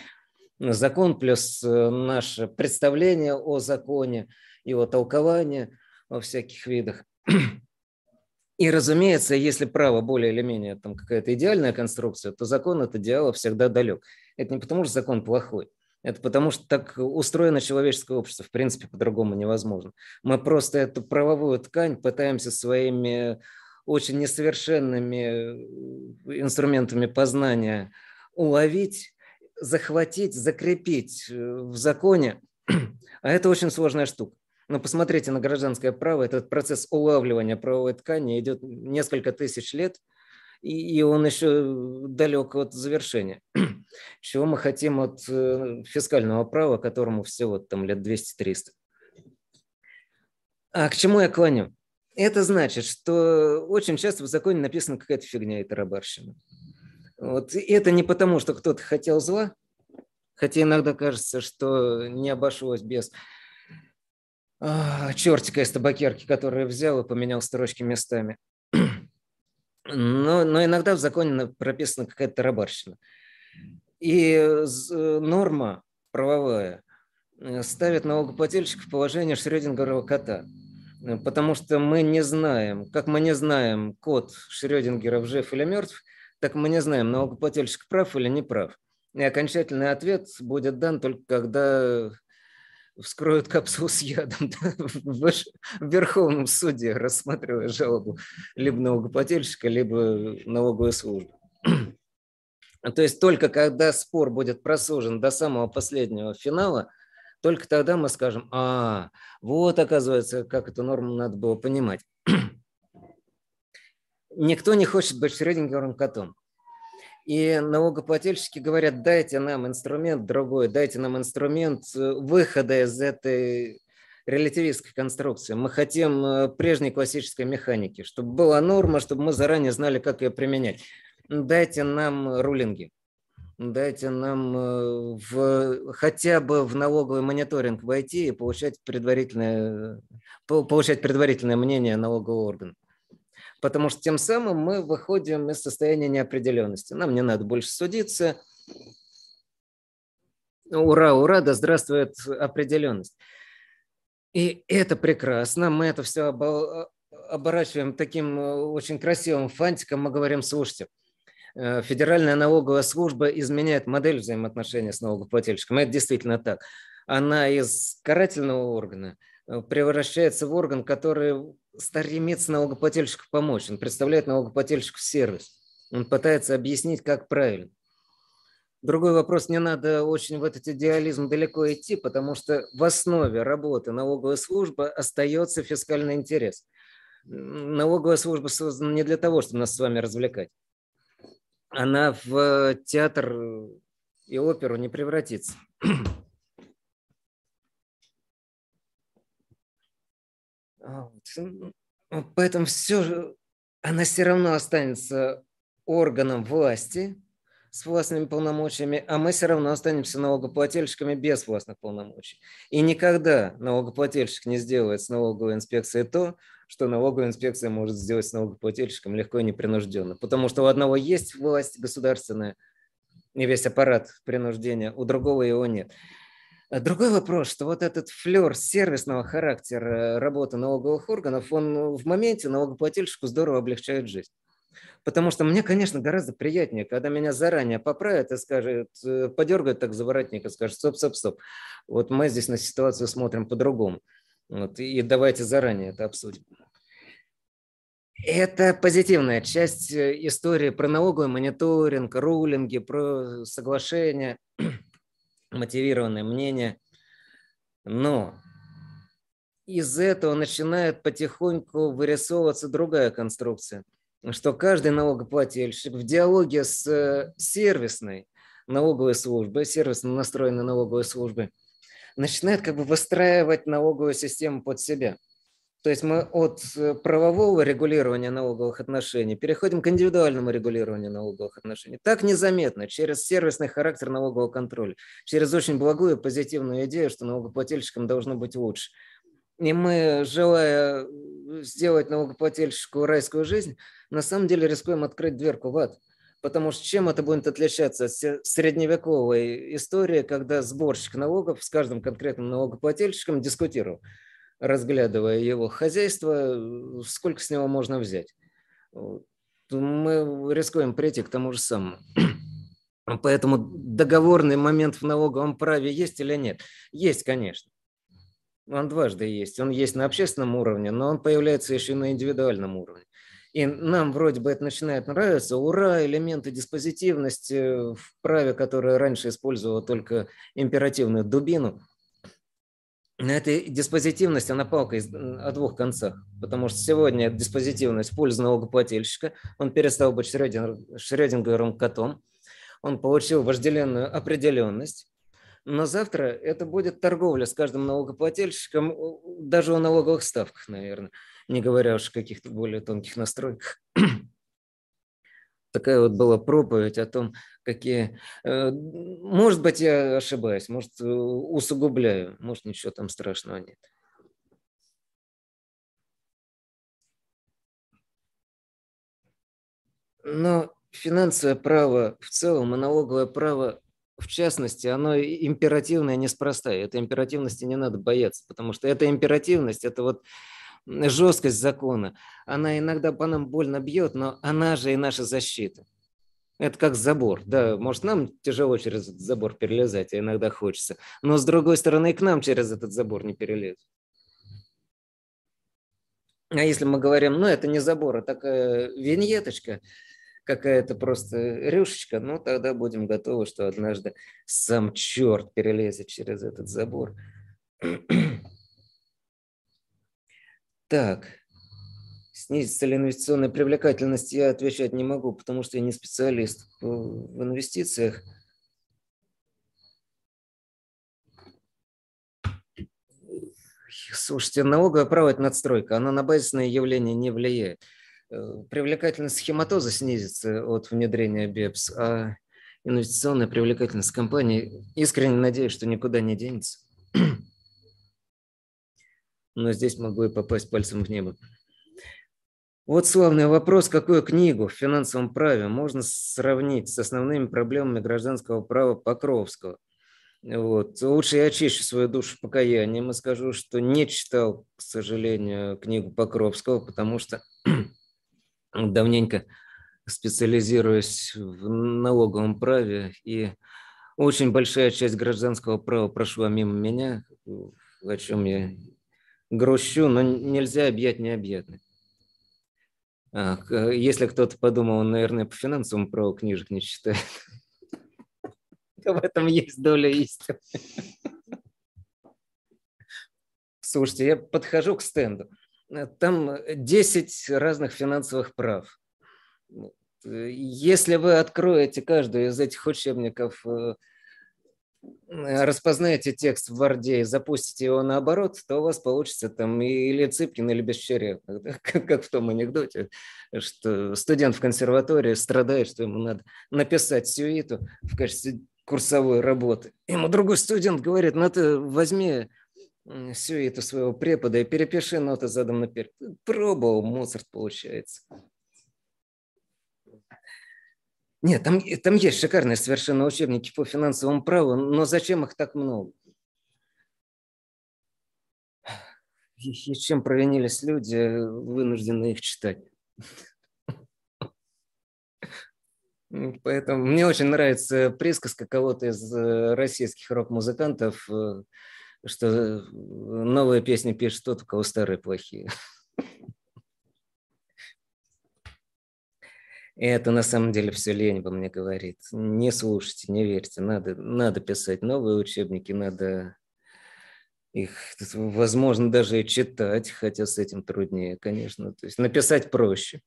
Закон плюс э, наше представление о законе, его толкование во всяких видах. И, разумеется, если право более или менее там какая-то идеальная конструкция, то закон от идеала всегда далек. Это не потому, что закон плохой, это потому, что так устроено человеческое общество. В принципе, по-другому невозможно. Мы просто эту правовую ткань пытаемся своими очень несовершенными инструментами познания уловить, захватить, закрепить в законе. А это очень сложная штука. Но посмотрите на гражданское право, этот процесс улавливания правовой ткани идет несколько тысяч лет, и, и он еще далек от завершения. Чего мы хотим от э, фискального права, которому всего там лет 200-300. А к чему я клоню? Это значит, что очень часто в законе написана какая-то фигня и тарабарщина. Вот. И это не потому, что кто-то хотел зла, хотя иногда кажется, что не обошлось без а, чертика из табакерки, который взял и поменял строчки местами. Но, но иногда в законе прописана какая-то рабарщина. И э, норма правовая э, ставит налогоплательщика в положение Шрёдингерова кота. Потому что мы не знаем, как мы не знаем, кот Шрёдингера жив или мертв, так мы не знаем, налогоплательщик прав или не прав. И окончательный ответ будет дан только когда вскроют капсулу с ядом в, Верховном суде, рассматривая жалобу либо налогоплательщика, либо налоговой службы. То есть только когда спор будет просужен до самого последнего финала, только тогда мы скажем, а, вот оказывается, как эту норму надо было понимать. Никто не хочет быть Шрёдингером котом. И налогоплательщики говорят, дайте нам инструмент другой, дайте нам инструмент э, выхода из этой релятивистской конструкции. Мы хотим э, прежней классической механики, чтобы была норма, чтобы мы заранее знали, как ее применять. Дайте нам рулинги, дайте нам э, в, хотя бы в налоговый мониторинг войти и получать предварительное, получать предварительное мнение налогового органа потому что тем самым мы выходим из состояния неопределенности. Нам не надо больше судиться. Ура, ура, да здравствует определенность. И это прекрасно. Мы это все оборачиваем таким э, очень красивым фантиком. Мы говорим, слушайте, э, Федеральная налоговая служба изменяет модель взаимоотношений с налогоплательщиком. Это действительно так. Она из карательного органа э, превращается в орган, который стремится налогоплательщику помочь, он представляет налогоплательщику сервис, он пытается объяснить, как правильно. Другой вопрос, не надо очень в этот идеализм далеко идти, потому что в основе работы налоговой службы остается фискальный интерес. Налоговая служба создана не для того, чтобы нас с вами развлекать. Она в театр и оперу не превратится. Поэтому все же она все равно останется органом власти с властными полномочиями, а мы все равно останемся налогоплательщиками без властных полномочий. И никогда налогоплательщик не сделает с налоговой инспекцией то, что налоговая инспекция может сделать с налогоплательщиком легко и непринужденно. Потому что у одного есть власть государственная, и весь аппарат принуждения, у другого его нет. А другой вопрос, что вот этот флер сервисного характера работы налоговых органов, он в моменте налогоплательщику здорово облегчает жизнь. Потому что мне, конечно, гораздо приятнее, когда меня заранее поправят и скажут, э, подергают так за воротник и скажут, стоп, стоп, стоп. Вот мы здесь на ситуацию смотрим по-другому. Вот, и давайте заранее это обсудим. Это позитивная часть э, истории про налоговый мониторинг, рулинги, про соглашения мотивированное мнение. Но из этого начинает потихоньку вырисовываться другая конструкция, что каждый налогоплательщик в диалоге с э, сервисной налоговой службой, сервисно настроенной налоговой службой, начинает как бы выстраивать налоговую систему под себя. То есть мы от э, правового регулирования налоговых отношений переходим к индивидуальному регулированию налоговых отношений. Так незаметно, через сервисный характер налогового контроля, через очень благую позитивную идею, что налогоплательщикам должно быть лучше. И мы, желая сделать налогоплательщику райскую жизнь, на самом деле рискуем открыть дверку в ад. Потому что чем это будет отличаться от средневековой истории, когда сборщик налогов с каждым конкретным налогоплательщиком дискутировал – разглядывая его хозяйство, сколько с него можно взять. Мы рискуем прийти к тому же самому. Поэтому договорный момент в налоговом праве есть или нет? Есть, конечно. Он дважды есть. Он есть на общественном уровне, но он появляется еще и на индивидуальном уровне. И нам вроде бы это начинает нравиться. Ура, элементы диспозитивности в праве, которое раньше использовало только императивную дубину – эта диспозитивность, она палка о двух концах, потому что сегодня диспозитивность в пользу налогоплательщика, он перестал быть Шрёдингером котом, он получил вожделенную определенность, но завтра это будет торговля с каждым налогоплательщиком, даже о налоговых ставках, наверное, не говоря уж о каких-то более тонких настройках такая вот была проповедь о том, какие... Э, может быть, я ошибаюсь, может, э, усугубляю, может, ничего там страшного нет. Но финансовое право в целом и налоговое право в частности, оно императивное неспроста. И этой императивности не надо бояться, потому что эта императивность, это вот жесткость закона, она иногда по нам больно бьет, но она же и наша защита. Это как забор. Да, может, нам тяжело через этот забор перелезать, а иногда хочется. Но с другой стороны, и к нам через этот забор не перелезут. А если мы говорим, ну, это не забор, а такая виньеточка, какая-то просто рюшечка, ну, тогда будем готовы, что однажды сам черт перелезет через этот забор. Так, снизится ли инвестиционная привлекательность, я отвечать не могу, потому что я не специалист в инвестициях. Слушайте, налоговое право – это надстройка, оно на базисное явление не влияет. Э, привлекательность схематоза снизится от внедрения БЕПС, а инвестиционная привлекательность компании, искренне надеюсь, что никуда не денется но здесь могу и попасть пальцем в небо. Вот славный вопрос, какую книгу в финансовом праве можно сравнить с основными проблемами гражданского права Покровского. Вот. Лучше я очищу свою душу покаянием и скажу, что не читал, к сожалению, книгу Покровского, потому что давненько специализируюсь в налоговом праве, и очень большая часть гражданского права прошла мимо меня, о чем я грущу, но нельзя объять необъятное. А, если кто-то подумал, он, наверное, по финансовому праву книжек не читает, в этом есть доля истины. Слушайте, я подхожу к стенду. Там 10 разных финансовых прав. Если вы откроете каждую из этих учебников э, распознаете текст в Варде и запустите его наоборот, то у вас получится там или Цыпкин, или Бесчерев, как в том анекдоте, что студент в консерватории страдает, что ему надо написать сюиту в качестве курсовой работы. Ему другой студент говорит, ну ты возьми сюиту своего препода и перепиши ноты задом наперед. Пробовал, Моцарт получается. Нет, там, там есть шикарные совершенно учебники по финансовому праву, но зачем их так много? И, чем провинились люди, вынуждены их читать. Поэтому мне очень нравится присказка кого-то из э, российских рок-музыкантов, э, что новые песни пишет тот, у кого старые плохие. Это на самом деле все лень во мне говорит. Не слушайте, не верьте. Надо, надо писать новые учебники, надо их, возможно, даже и читать, хотя с этим труднее, конечно. То есть написать проще.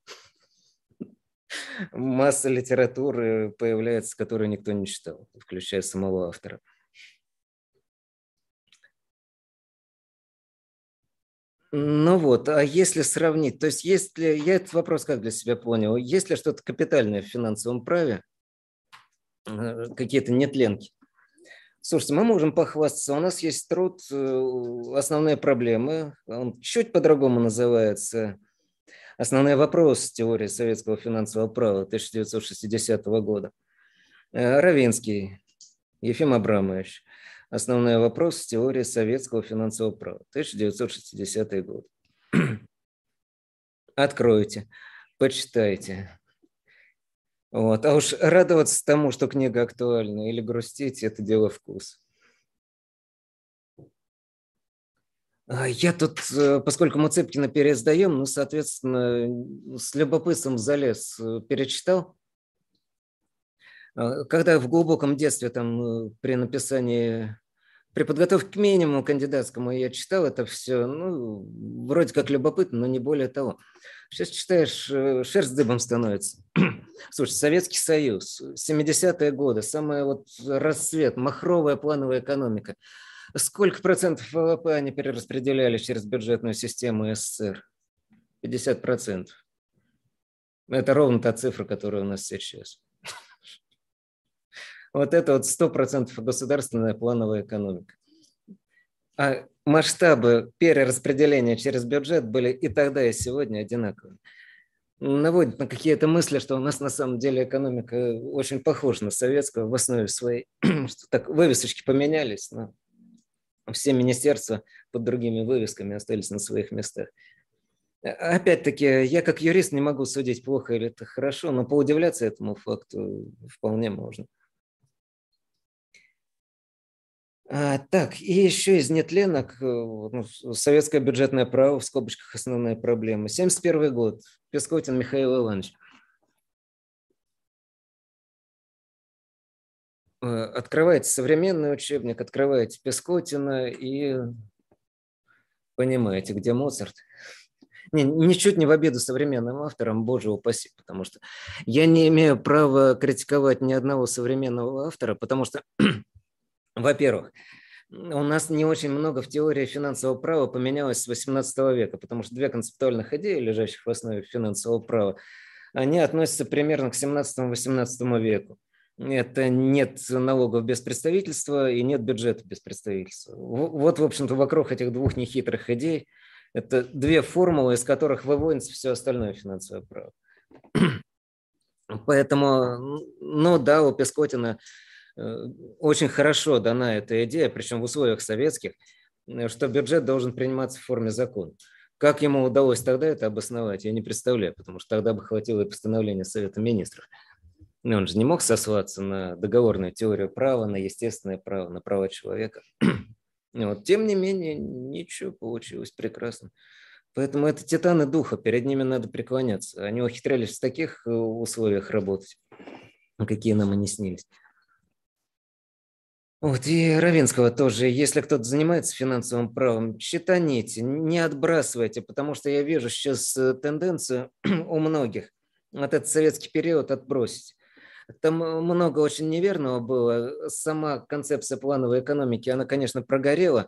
Масса литературы появляется, которую никто не читал, включая самого автора. Ну вот, а если сравнить, то есть есть ли, я этот вопрос как для себя понял, есть ли что-то капитальное в финансовом праве, э, какие-то нетленки? Слушайте, мы можем похвастаться, у нас есть труд э, «Основные проблемы», он чуть по-другому называется «Основные вопросы теории советского финансового права» 1960 года. Э, Равинский, Ефим Абрамович – Основной вопрос теории советского финансового права, 1960 год. Откройте, почитайте. Вот. А уж радоваться тому, что книга актуальна, или грустить, это дело вкуса. А я тут, э, поскольку мы Цыпкина переиздаем, ну, соответственно, с любопытством залез, э, перечитал. А, когда в глубоком детстве, там, э, при написании, при подготовке к минимуму кандидатскому я читал это все, ну, вроде как любопытно, но не более того. Сейчас читаешь, э, шерсть дыбом становится. Слушай, Советский Союз, 70-е годы, самый вот расцвет, махровая плановая экономика. Сколько процентов ВВП они перераспределяли через бюджетную систему СССР? 50 процентов. Это ровно та цифра, которая у нас сейчас. Вот это вот 100% государственная плановая экономика. А масштабы перераспределения через бюджет были и тогда, и сегодня одинаковые. Наводит на какие-то мысли, что у нас на самом деле экономика очень похожа на советскую в основе своей. что так вывесочки поменялись, но все министерства под другими вывесками остались на своих местах. Опять-таки, я как юрист не могу судить, плохо или это хорошо, но поудивляться этому факту вполне можно. А, так, и еще из нетленок э, ну, советское бюджетное право, в скобочках основная проблема. 71 год. Пескотин Михаил Иванович. Э, открываете современный учебник, открываете Пескотина и понимаете, где Моцарт. Не, ничуть не в обиду современным авторам, боже упаси, потому что я не имею права критиковать ни одного современного автора, потому что во-первых, у нас не очень много в теории финансового права поменялось с 18 века, потому что две концептуальных идеи, лежащих в основе финансового права, они относятся примерно к 17-18 веку. Это нет налогов без представительства и нет бюджета без представительства. Вот, в общем-то, вокруг этих двух нехитрых идей это две формулы, из которых выводится все остальное финансовое право. Поэтому, ну да, у Пескотина очень хорошо дана эта идея, причем в условиях советских, э, что бюджет должен приниматься в форме закона. Как ему удалось тогда это обосновать, я не представляю, потому что тогда бы хватило и постановления Совета Министров. Он же не мог сослаться на договорную теорию права, на естественное право, на права человека. Вот. Тем не менее, ничего получилось прекрасно. Поэтому это титаны духа, перед ними надо преклоняться. Они ухитрялись в таких э, условиях работать, какие нам и не снились. Вот, и Равинского тоже. Если кто-то занимается финансовым правом, считаните, не отбрасывайте, потому что я вижу сейчас э, тенденцию у многих вот этот советский период отбросить. Там много очень неверного было. Сама концепция плановой экономики, она, конечно, прогорела,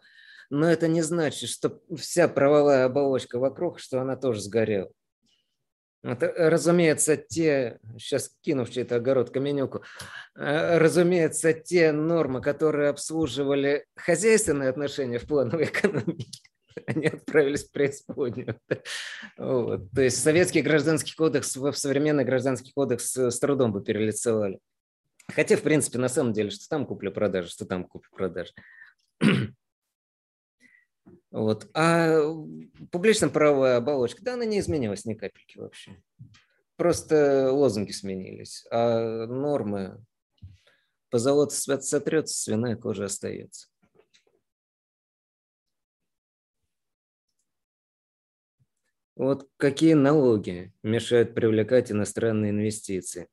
но это не значит, что вся правовая оболочка вокруг, что она тоже сгорела. Это, э, разумеется, те, сейчас кину в чей-то огород Каменюку, э, разумеется, те нормы, которые обслуживали хозяйственные отношения в плановой экономике, они отправились в преисподнюю. Вот. То есть советский гражданский кодекс в современный гражданский кодекс с трудом бы перелицевали. Хотя, в принципе, на самом деле, что там купля-продажа, что там купля-продажа. Вот. А публично-правовая оболочка, да, она не изменилась ни капельки вообще. Просто лозунги сменились, а нормы по свет сотрется, свиная кожа остается. Вот какие налоги мешают привлекать иностранные инвестиции?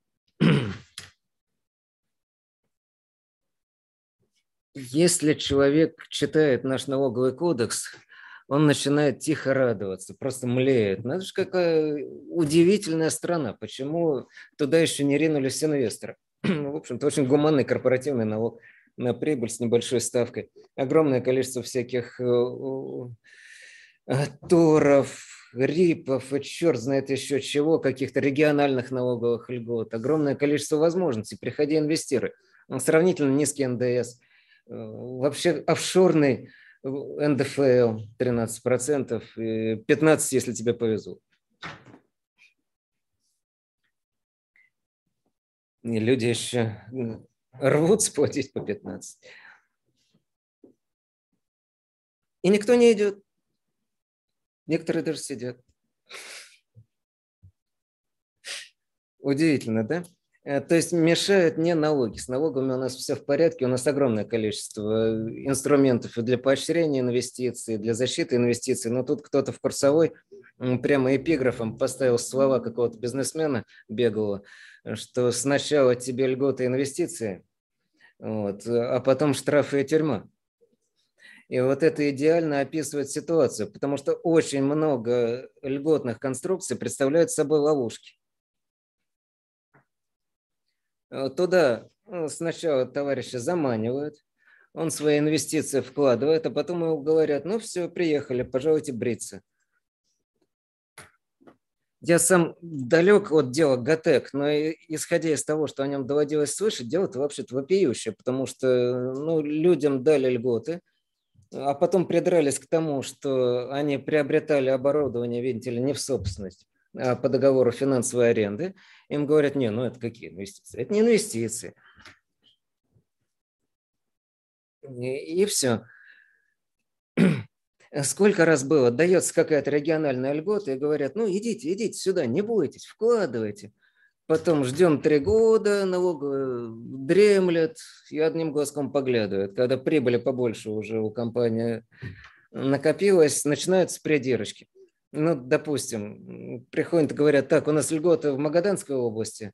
Если человек читает наш налоговый кодекс, он начинает тихо радоваться, просто млеет. Ну, это же какая удивительная страна. Почему туда еще не ринулись инвесторы? В общем-то, очень гуманный корпоративный налог на прибыль с небольшой ставкой. Огромное количество всяких э, Туров, РИПов и черт знает еще чего, каких-то региональных налоговых льгот. Огромное количество возможностей. Приходи, инвестируй. Сравнительно низкий НДС. Э, вообще офшорный НДФЛ 13%, 15%, если тебе повезло. И люди еще рвут сплатить по 15. И никто не идет. Некоторые даже сидят. Удивительно, да? Э, то есть мешают не налоги. С налогами у нас все в порядке. У нас огромное количество инструментов и для поощрения инвестиций, для защиты инвестиций. Но тут кто-то в курсовой прямо эпиграфом поставил слова какого-то бизнесмена беглого, что сначала тебе льготы инвестиции, вот, а потом штрафы и тюрьма. И вот это идеально описывает ситуацию, потому что очень много льготных конструкций представляют собой ловушки. Э, туда ну, сначала товарища заманивают, он свои инвестиции вкладывает, а потом ему говорят, ну все, приехали, пожалуйте бриться. Я сам далек от дела ГАТЭК, но исходя из того, что о нем доводилось слышать, дело-то вообще-то вопиющее, потому что ну, людям дали льготы, а потом придрались к тому, что они приобретали оборудование, видите ли, не в собственность. А, по договору финансовой аренды, им говорят, не, ну это какие инвестиции? Это не инвестиции. И, и все. Сколько раз было, дается какая-то региональная льгота, и говорят, ну идите, идите сюда, не бойтесь, вкладывайте. Потом ждем три года, налоговые дремлет и одним глазком поглядывают. Когда прибыли побольше уже у компании накопилось, начинаются придирочки ну, допустим, приходят и говорят, так, у нас льготы в Магаданской области.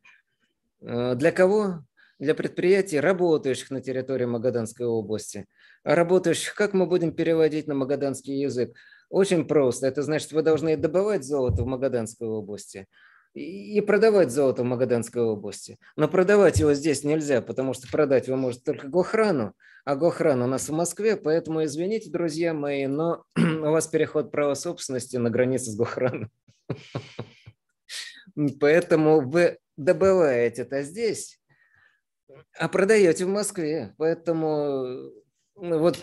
Э, для кого? Для предприятий, работающих на территории Магаданской области. А работающих как мы будем переводить на магаданский язык? Очень просто. Это значит, вы должны добывать золото в Магаданской области и продавать золото в Магаданской области. Но продавать его здесь нельзя, потому что продать вы можете только Гохрану, а Гохран у нас в Москве, поэтому извините, друзья мои, но у вас переход права собственности на границе с Гохраном. Поэтому вы добываете это здесь, а продаете в Москве. Поэтому ну, вот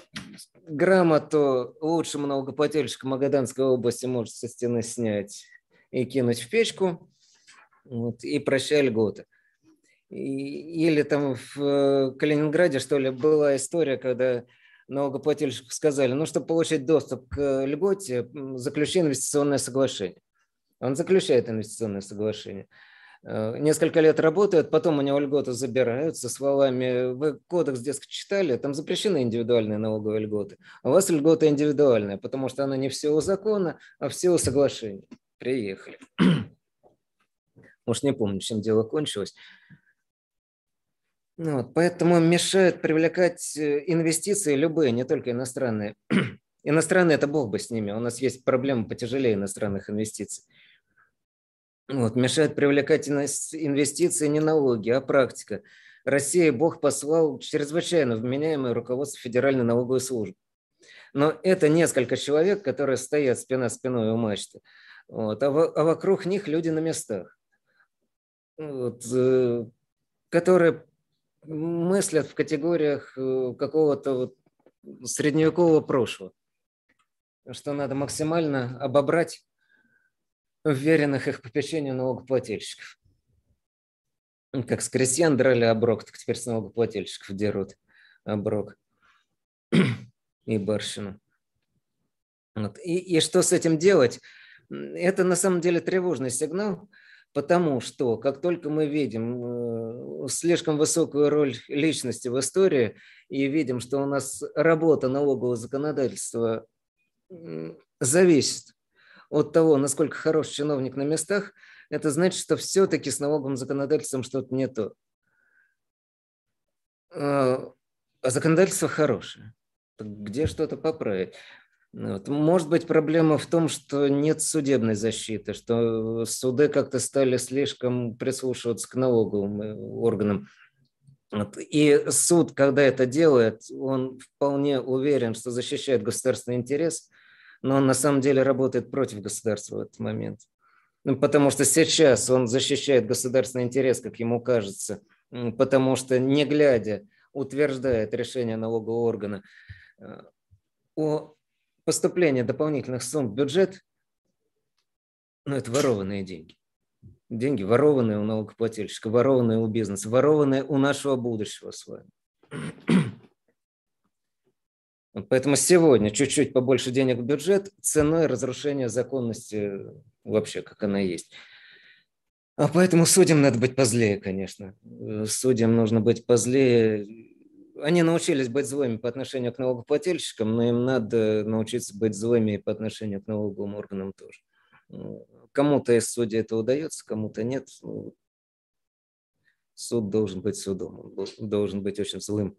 грамоту лучшему налогоплательщику Магаданской области может со стены снять и кинуть в печку, вот, и прощай льготы. Или там в э, Калининграде, что ли, была история, когда налогоплательщику сказали, ну, чтобы получить доступ к льготе, заключи инвестиционное соглашение. Он заключает инвестиционное соглашение. Э, несколько лет работает, потом у него льготы забирают со словами, вы кодекс, дескать, читали, там запрещены индивидуальные налоговые льготы. А у вас льгота индивидуальная, потому что она не в силу закона, а в силу соглашения. Приехали. Может, не помню, чем дело кончилось. Ну, вот, поэтому мешают привлекать э, инвестиции любые, не только иностранные. Иностранные – это бог бы с ними. У нас есть проблемы потяжелее иностранных инвестиций. Вот, мешает привлекать инвестиции не налоги, а практика. Россия Бог послал чрезвычайно вменяемое руководство Федеральной налоговой службы. Но это несколько человек, которые стоят спина спиной у мачты. Вот, а, в, а вокруг них люди на местах, вот, э, которые мыслят в категориях э, какого-то вот средневекового прошлого, что надо максимально обобрать уверенных их попечению налогоплательщиков. Как с крестьян драли оброк, так теперь с налогоплательщиков дерут оброк и барщину. Вот. И, и что с этим делать? Это на самом деле тревожный сигнал, Потому что как только мы видим э, слишком высокую роль личности в истории и видим, что у нас работа налогового законодательства зависит от того, насколько хорош чиновник на местах, это значит, что все-таки с налоговым законодательством что-то не то. А, а законодательство хорошее. Где что-то поправить? Вот. Может быть, проблема в том, что нет судебной защиты, что суды как-то стали слишком прислушиваться к налоговым э, органам. Вот. И суд, когда это делает, он вполне уверен, что защищает государственный интерес, но он на самом деле работает против государства в этот момент. Ну, потому что сейчас он защищает государственный интерес, как ему кажется, потому что, не глядя, утверждает решение налогового органа э, о поступлении дополнительных сумм в бюджет, ну, это ворованные деньги. Деньги ворованные у налогоплательщика, ворованные у бизнеса, ворованные у нашего будущего с вами. Поэтому сегодня чуть-чуть побольше денег в бюджет ценой разрушения законности вообще, как она есть. А поэтому судьям надо быть позлее, конечно. Судьям нужно быть позлее. Они научились быть злыми по отношению к налогоплательщикам, но им надо научиться быть злыми по отношению к налоговым органам тоже. Кому-то из судей это удается, кому-то нет. Суд должен быть судом, он должен быть очень злым.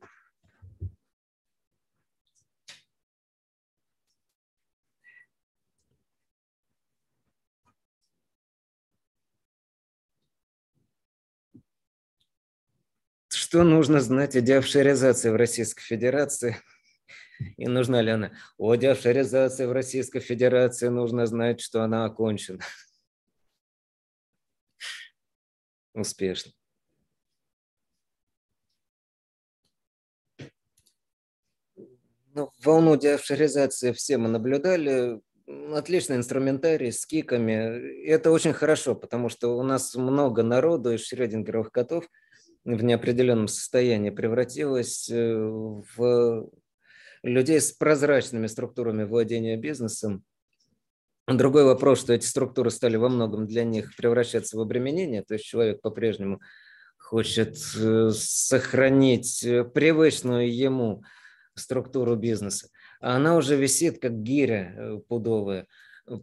Что нужно знать о деофшоризации в Российской Федерации? И нужна ли она? О деофшоризации в Российской Федерации нужно знать, что она окончена. Успешно. Ну, волну деофшоризации все мы наблюдали. Отличный инструментарий с киками. И это очень хорошо, потому что у нас много народу из шрёдингеровых котов – в неопределенном состоянии превратилась э, в людей с прозрачными структурами владения бизнесом. Другой вопрос, что эти структуры стали во многом для них превращаться в обременение, то есть человек по-прежнему хочет э, сохранить э, привычную ему структуру бизнеса, а она уже висит как гиря пудовая,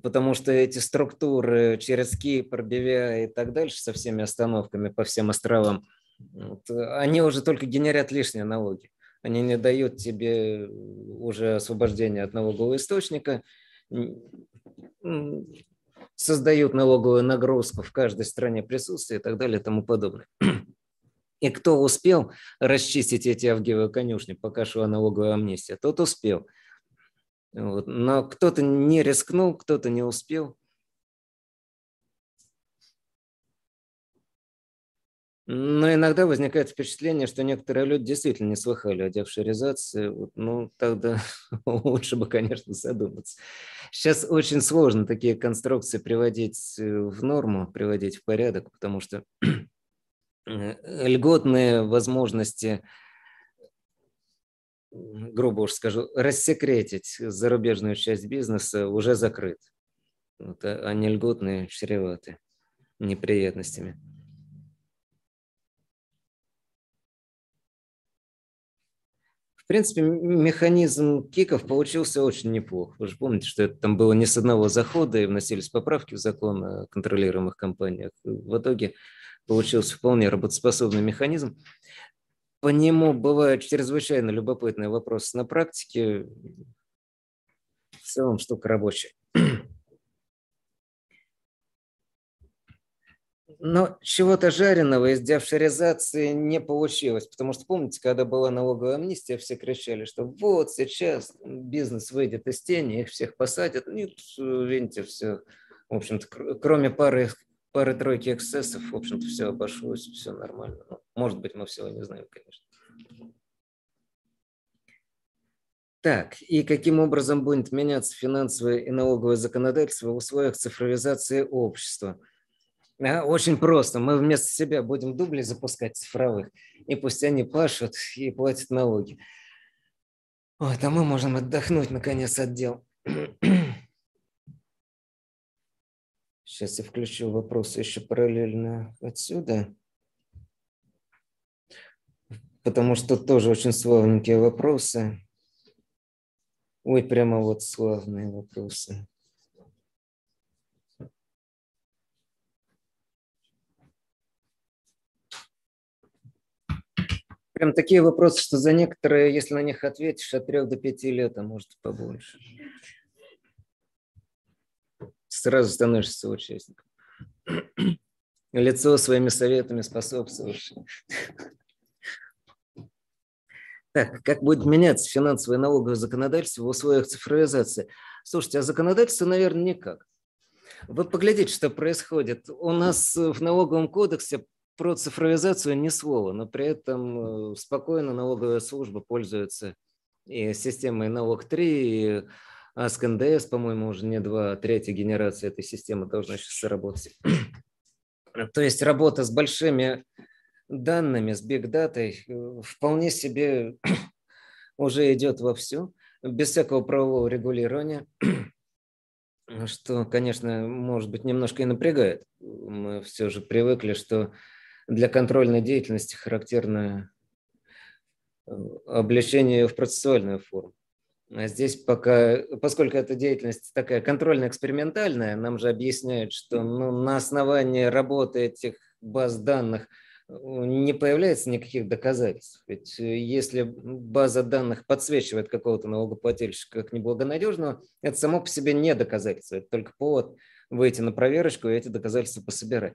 потому что эти структуры через Кипр, Бивя и так дальше со всеми остановками по всем островам – вот. Они уже только генерят лишние налоги. Они не дают тебе уже освобождения от налогового источника, создают налоговую нагрузку в каждой стране присутствия и так далее и тому подобное. И кто успел расчистить эти авгиевые конюшни, пока шла налоговая амнистия, тот успел. Вот. Но кто-то не рискнул, кто-то не успел. Но иногда возникает впечатление, что некоторые люди действительно не слыхали о деофшоризации. Вот, ну, тогда лучше бы, конечно, задуматься. Сейчас очень сложно такие конструкции приводить э, в норму, приводить в порядок, потому что э, льготные возможности, грубо уж скажу, рассекретить зарубежную часть бизнеса уже закрыт. Вот, а не льготные чреваты неприятностями. В принципе, механизм киков получился очень неплох. Вы же помните, что это там было не с одного захода, и вносились поправки в закон о контролируемых компаниях. В итоге получился вполне работоспособный механизм. По нему бывают чрезвычайно любопытные вопросы на практике. В целом штука рабочая. Но чего-то жареного из деофшоризации не получилось, потому что, помните, когда была налоговая амнистия, все кричали, что вот сейчас бизнес выйдет из тени, их всех посадят. Нет, видите, все, в общем-то, кроме пары пары-тройки эксцессов, в общем-то, все обошлось, все нормально. Ну, может быть, мы всего не знаем, конечно. Так, и каким образом будет меняться финансовое и налоговое законодательство в условиях цифровизации общества – очень просто. Мы вместо себя будем дубли запускать цифровых, и пусть они пашут и платят налоги. Вот, а мы можем отдохнуть, наконец, от дел. Сейчас я включу вопросы еще параллельно отсюда. Потому что тоже очень славненькие вопросы. Ой, прямо вот славные вопросы. Прям такие вопросы, что за некоторые, если на них ответишь, от трех до пяти лет, а может побольше. Сразу становишься участником. Лицо своими советами способствуешь. Так, как будет меняться финансовое налоговое законодательство в условиях цифровизации? Слушайте, а законодательство, наверное, никак. Вы поглядите, что происходит. У нас в налоговом кодексе про цифровизацию ни слова, но при этом э, спокойно налоговая служба пользуется и системой налог 3, и АСК НДС, по-моему, уже не два, третья генерация этой системы должна сейчас заработать. То есть работа с большими данными, с бигдатой э, вполне себе уже идет вовсю, без всякого правового регулирования, что, конечно, может быть, немножко и напрягает. Мы все же привыкли, что для контрольной деятельности характерно э, облегчение в процессуальную форму. А здесь пока, поскольку эта деятельность такая контрольно-экспериментальная, нам же объясняют, что ну, на основании работы этих баз данных э, не появляется никаких доказательств. Ведь э, если база данных подсвечивает какого-то налогоплательщика как неблагонадежного, это само по себе не доказательство, это только повод выйти на проверочку и эти доказательства пособирать.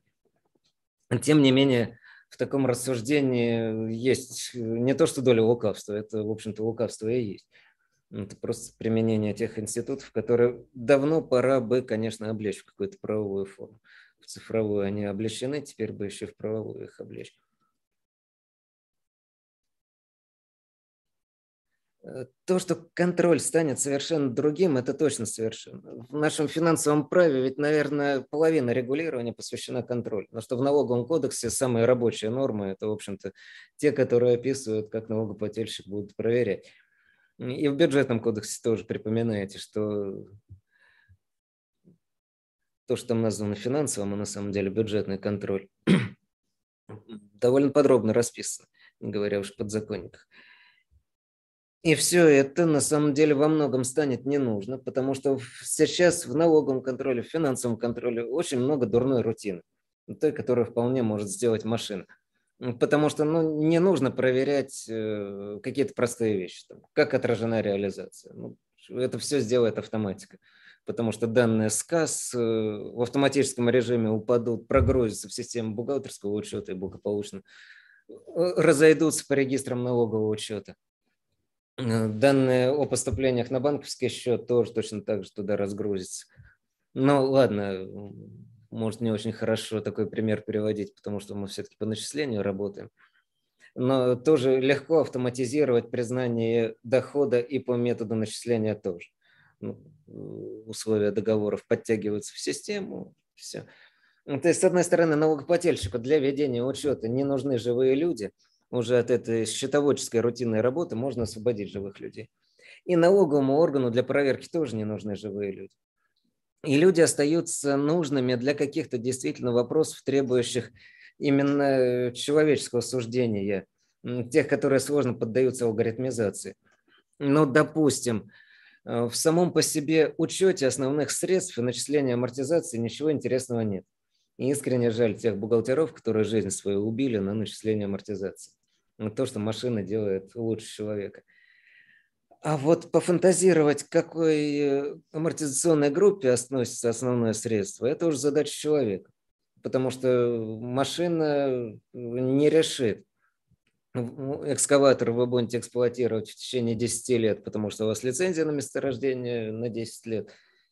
Тем не менее, в таком рассуждении есть не то, что доля лукавства, это, в общем-то, лукавство и есть. Это просто применение тех институтов, которые давно пора бы, конечно, облечь в какую-то правовую форму. В цифровую они облечены, теперь бы еще в правовую их облечь. То, что контроль станет совершенно другим, это точно совершенно. В нашем финансовом праве ведь, наверное, половина регулирования посвящена контролю. Но что в налоговом кодексе самые рабочие нормы, это, в общем-то, те, которые описывают, как налогоплательщик будет проверять. И в бюджетном кодексе тоже припоминаете, что то, что там названо финансовым, а на самом деле бюджетный контроль, довольно подробно расписано, говоря уж о подзаконниках. И все это на самом деле во многом станет не нужно, потому что сейчас в налоговом контроле, в финансовом контроле очень много дурной рутины, той, которую вполне может сделать машина. Потому что ну, не нужно проверять э, какие-то простые вещи, там, как отражена реализация. Ну, это все сделает автоматика. Потому что данные сказ э, в автоматическом режиме упадут, прогрузятся в систему бухгалтерского учета и благополучно э, разойдутся по регистрам налогового учета. Данные о поступлениях на банковский счет тоже точно так же туда разгрузятся. Ну ладно, может не очень хорошо такой пример переводить, потому что мы все-таки по начислению работаем. Но тоже легко автоматизировать признание дохода и по методу начисления тоже. Ну, условия договоров подтягиваются в систему, все. Ну, то есть, с одной стороны, налогоплательщику для ведения учета не нужны живые люди. Уже от этой счетоводческой рутинной работы можно освободить живых людей. И налоговому органу для проверки тоже не нужны живые люди. И люди остаются нужными для каких-то действительно вопросов, требующих именно человеческого суждения, тех, которые сложно поддаются алгоритмизации. Но, допустим, э, в самом по себе учете основных средств и начисления амортизации ничего интересного нет. И искренне жаль тех бухгалтеров, которые жизнь свою убили на начисление амортизации. То, что машина делает лучше человека. А вот пофантазировать, к какой э, амортизационной группе относится основное средство, это уже задача человека. Потому что машина не решит. Экскаватор вы будете эксплуатировать в течение 10 лет, потому что у вас лицензия на месторождение на 10 лет.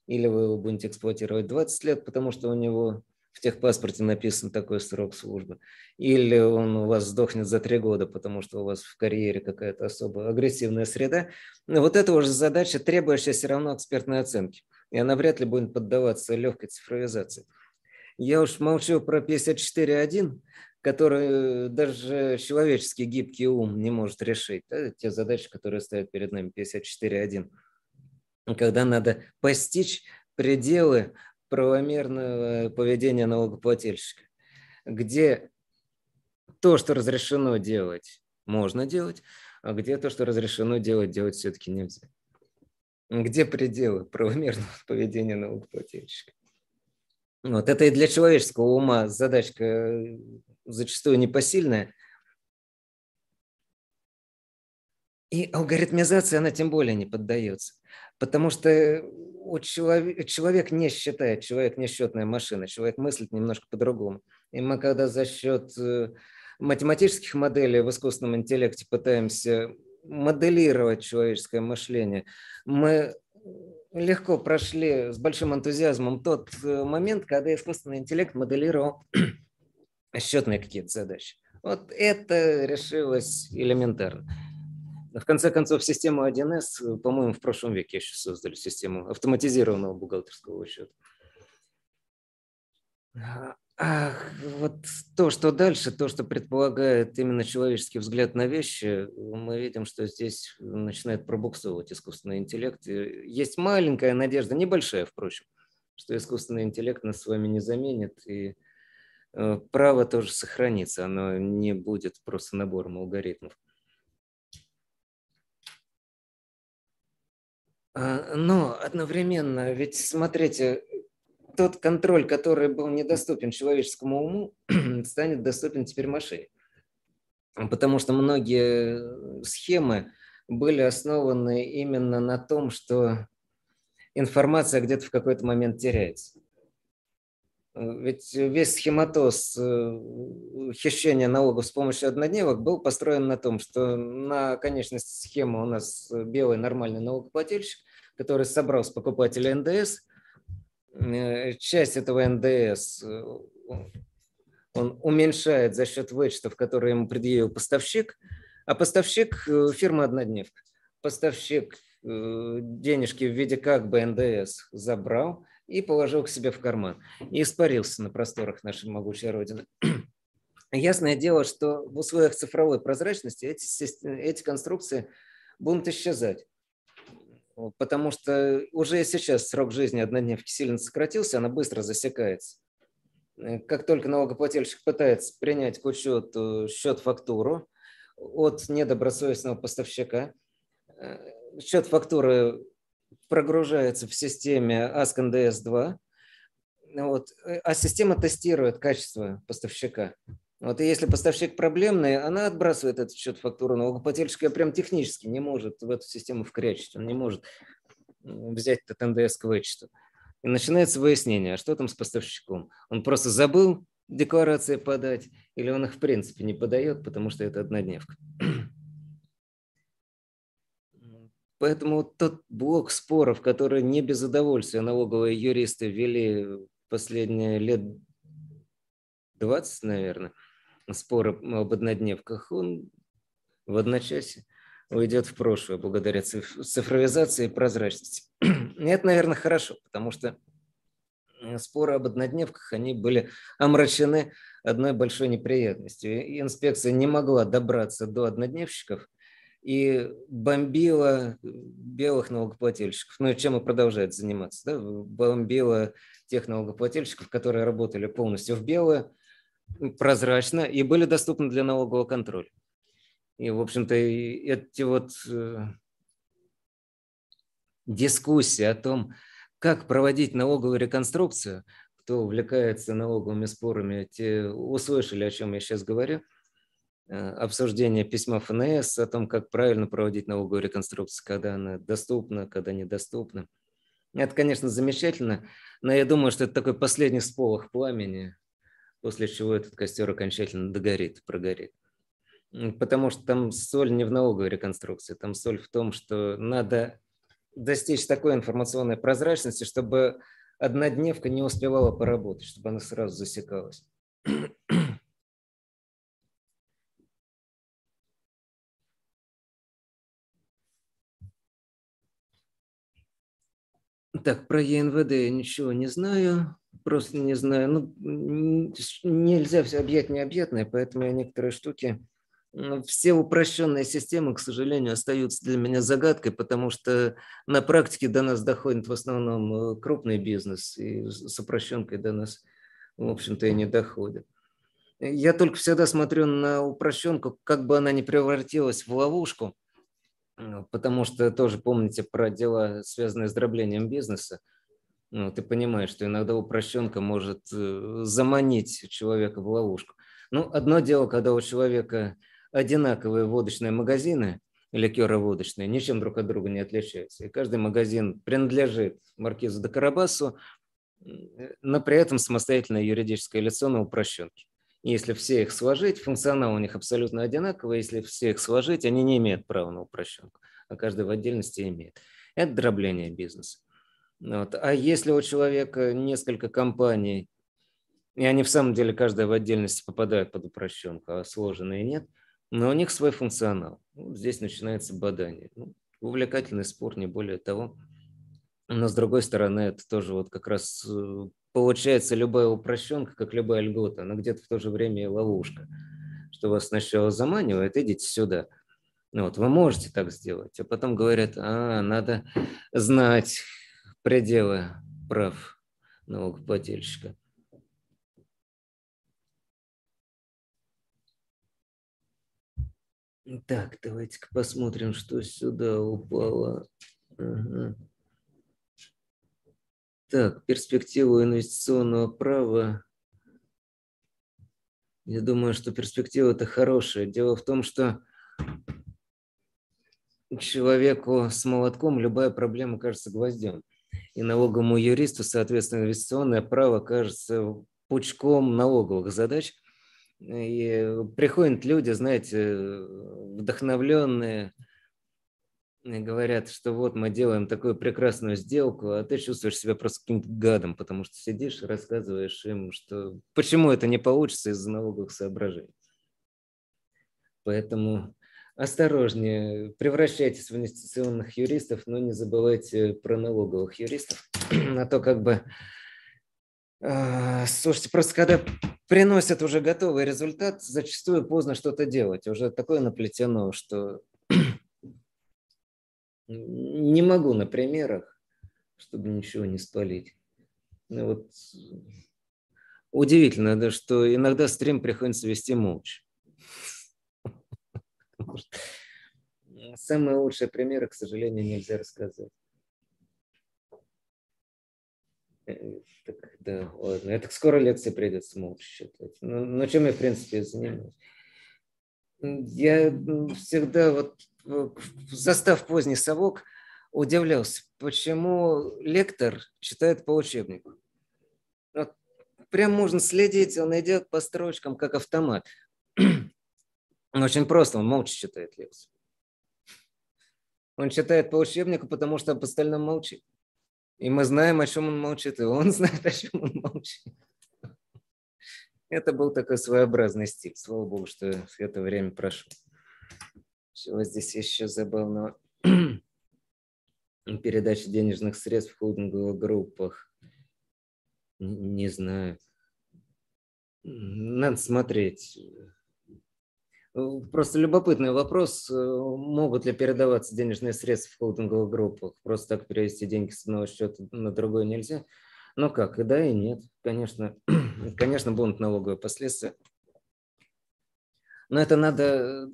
Или вы его будете эксплуатировать 20 лет, потому что у него в техпаспорте написан такой срок службы. Или он у вас сдохнет за три года, потому что у вас в карьере какая-то особо агрессивная среда. Но вот это уже задача, требующая все равно экспертной оценки. И она вряд ли будет поддаваться легкой цифровизации. Я уж молчу про 54.1, который даже человеческий гибкий ум не может решить. Это те задачи, которые стоят перед нами 54.1. Когда надо постичь пределы правомерного поведения налогоплательщика, где то, что разрешено делать, можно делать, а где то, что разрешено делать, делать все-таки нельзя. Где пределы правомерного поведения налогоплательщика? Вот это и для человеческого ума задачка э, зачастую непосильная. И алгоритмизация, она тем более не поддается. Потому что у человек, человек не считает, человек не счетная машина, человек мыслит немножко по-другому. И мы когда за счет э, математических моделей в искусственном интеллекте пытаемся моделировать человеческое мышление, мы легко прошли с большим энтузиазмом тот э, момент, когда искусственный интеллект моделировал счетные какие-то задачи. Вот это решилось элементарно. В конце концов, систему 1С, по-моему, в прошлом веке еще создали систему автоматизированного бухгалтерского учета. Ах, вот то, что дальше, то, что предполагает именно человеческий взгляд на вещи, мы видим, что здесь начинает пробуксовывать искусственный интеллект. Есть маленькая надежда, небольшая, впрочем, что искусственный интеллект нас с вами не заменит, и э, право тоже сохранится, оно не будет просто набором алгоритмов. Но одновременно, ведь смотрите, тот контроль, который был недоступен человеческому уму, станет доступен теперь машине. Потому что многие схемы были основаны именно на том, что информация где-то в какой-то момент теряется. Ведь весь схематоз э, хищения налогов с помощью однодневок был построен на том, что на конечности схемы у нас белый нормальный налогоплательщик, который собрал с покупателя НДС, Э, часть этого НДС э, он уменьшает за счет вычетов, которые ему предъявил поставщик, а поставщик фирма «Однодневка». Поставщик денежки в виде как бы НДС забрал и положил к себе в карман. И испарился на просторах нашей могучей Родины. Ясное дело, что в условиях цифровой прозрачности эти, эти конструкции будут исчезать потому что уже сейчас срок жизни однодневки сильно сократился, она быстро засекается. Как только налогоплательщик пытается принять к учету счет-фактуру от недобросовестного поставщика, э, счет фактуры прогружается в системе ASK 2 вот, э, а система тестирует качество поставщика. Вот и если поставщик проблемный, она отбрасывает этот счет фактуру налогоплательщика прям технически не может в эту систему вкрячить, он не может взять этот НДС к вычету. И начинается выяснение, а что там с поставщиком. Он просто забыл декларации подать, или он их в принципе не подает, потому что это однодневка. Поэтому тот блок споров, который не без удовольствия налоговые юристы вели последние лет 20, наверное, спор об однодневках, он в одночасье уйдет в прошлое благодаря цифровизации и прозрачности. И это, наверное, хорошо, потому что споры об однодневках, они были омрачены одной большой неприятностью. И инспекция не могла добраться до однодневщиков и бомбила белых налогоплательщиков. Ну и чем и продолжает заниматься. Да? Бомбила тех налогоплательщиков, которые работали полностью в белое, прозрачно и были доступны для налогового контроля. И, в общем-то, эти вот э, дискуссии о том, как проводить налоговую реконструкцию, кто увлекается налоговыми спорами, те услышали, о чем я сейчас говорю, обсуждение письма ФНС о том, как правильно проводить налоговую реконструкцию, когда она доступна, когда недоступна. Это, конечно, замечательно, но я думаю, что это такой последний сполох пламени, после чего этот костер окончательно догорит, прогорит. Потому что там соль не в налоговой реконструкции, там соль в том, что надо достичь такой информационной прозрачности, чтобы однодневка не успевала поработать, чтобы она сразу засекалась. Так, про ЕНВД я ничего не знаю просто не знаю, ну, нельзя все объять необъятное, поэтому я некоторые штуки, все упрощенные системы, к сожалению, остаются для меня загадкой, потому что на практике до нас доходит в основном э, крупный бизнес, и с упрощенкой до нас, в общем-то, и не доходит. Я только всегда смотрю на упрощенку, как бы она не превратилась в ловушку, потому что тоже помните про дела, связанные с дроблением бизнеса. Ну, ты понимаешь, что иногда упрощенка может э, заманить человека в ловушку. Ну, одно дело, когда у человека одинаковые водочные магазины, ликеро-водочные, ничем друг от друга не отличаются. И каждый магазин принадлежит маркизу де Карабасу, но при этом самостоятельное юридическое лицо на упрощенке. Если все их сложить, функционал у них абсолютно одинаковый, если все их сложить, они не имеют права на упрощенку, а каждый в отдельности имеет. Это дробление бизнеса. Вот. А если у человека несколько компаний, и они в самом деле каждая в отдельности попадают под упрощенку, а сложенные нет, но у них свой функционал. Вот здесь начинается бадание. Ну, увлекательный спор, не более того. Но с другой стороны, это тоже вот как раз э, получается любая упрощенка, как любая льгота, она где-то в то же время и ловушка, что вас сначала заманивает, идите сюда. Ну, вот, вы можете так сделать, а потом говорят, а, надо знать пределы прав налогоплательщика. Так, давайте-ка посмотрим, что сюда упало. Ага. Так, перспективу инвестиционного права. Я думаю, что перспектива это хорошая. Дело в том, что человеку с молотком любая проблема кажется гвоздем. И налоговому юристу, соответственно, инвестиционное право кажется пучком налоговых задач. И приходят люди, знаете, вдохновленные, говорят, что вот мы делаем такую прекрасную сделку, а ты чувствуешь себя просто каким-то гадом, потому что сидишь и рассказываешь им, что почему это не получится из-за налоговых соображений. Поэтому осторожнее, превращайтесь в инвестиционных юристов, но не забывайте про налоговых юристов. А то как бы... А, слушайте, просто когда приносят уже готовый результат, зачастую поздно что-то делать. Уже такое наплетено, что не могу на примерах, чтобы ничего не спалить. Ну, вот удивительно, да, что иногда стрим приходится вести молча. Самые лучшие примеры, к сожалению, нельзя рассказать. Э, так, да, ладно. Это скоро лекции придется молча читать. Ну, ну чем я, в принципе, занимаюсь? Я всегда вот застав поздний совок, удивлялся, почему лектор читает по учебнику. Вот прям можно следить, он идет по строчкам, как автомат. Очень просто, он молча читает лекцию. Он читает по учебнику, потому что об остальном молчит. И мы знаем, о чем он молчит, и он знает, о чем он молчит. Это был такой своеобразный стиль. Слава богу, что это время прошло. Чего здесь еще забавного? Передача денежных средств в холдинговых группах. Не знаю. Надо смотреть. Просто любопытный вопрос. Могут ли передаваться денежные средства в холдинговых группах? Просто так перевести деньги с одного счета на другой нельзя. Ну как, и да, и нет. Конечно, конечно будут налоговые последствия. Но это надо,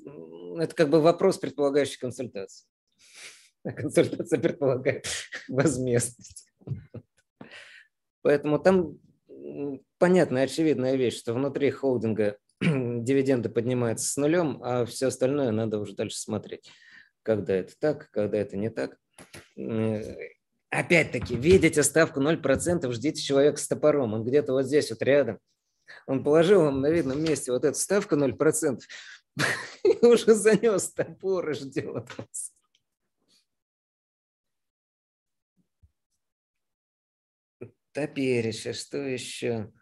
это как бы вопрос, предполагающий консультацию. А консультация предполагает возмездность. Поэтому там понятная, очевидная вещь, что внутри холдинга дивиденды поднимаются с нулем, а все остальное надо уже дальше смотреть. Когда это так, когда это не так. Опять-таки, видите ставку 0%, ждите человека с топором. Он где-то вот здесь вот рядом. Он положил вам на видном месте вот эту ставку 0%, и уже занес топор и ждет вас. Топерище, что еще?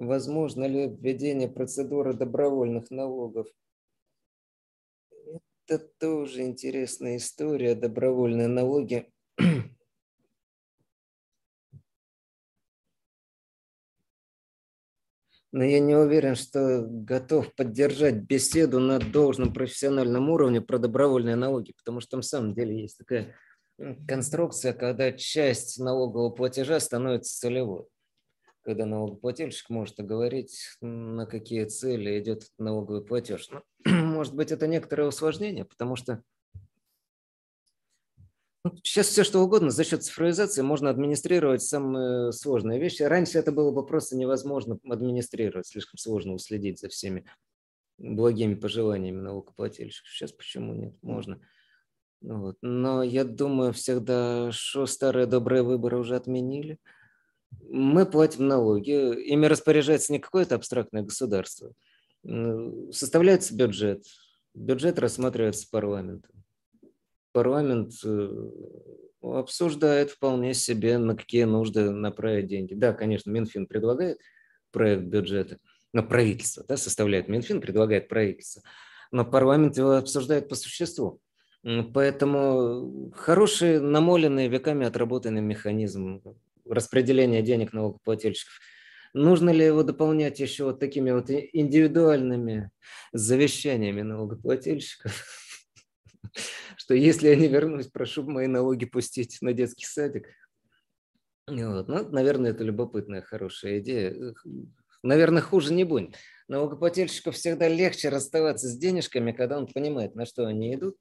Возможно ли введение процедуры добровольных налогов? Это тоже интересная история. Добровольные налоги но я не уверен, что готов поддержать беседу на должном профессиональном уровне про добровольные налоги, потому что там самом деле есть такая конструкция, когда часть налогового платежа становится целевой. Когда налогоплательщик может оговорить, на какие цели идет налоговый платеж. Но, ну, может быть, это некоторое усложнение, потому что Сейчас все что угодно за счет цифровизации можно администрировать самые сложные вещи. Раньше это было бы просто невозможно администрировать, слишком сложно уследить за всеми благими пожеланиями налогоплательщиков. Сейчас почему нет? Можно. Вот. Но я думаю всегда, что старые добрые выборы уже отменили. Мы платим налоги, ими распоряжается не какое-то абстрактное государство. Составляется бюджет, бюджет рассматривается парламентом парламент обсуждает вполне себе, на какие нужды направить деньги. Да, конечно, Минфин предлагает проект бюджета, но правительство да, составляет Минфин, предлагает правительство, но парламент его обсуждает по существу. Поэтому хороший, намоленный, веками отработанный механизм распределения денег налогоплательщиков. Нужно ли его дополнять еще вот такими вот индивидуальными завещаниями налогоплательщиков? Что если я не вернусь, прошу мои налоги пустить на детский садик. Вот. Ну, наверное, это любопытная, хорошая идея. Наверное, хуже не будет. Налогоплательщику всегда легче расставаться с денежками, когда он понимает, на что они идут.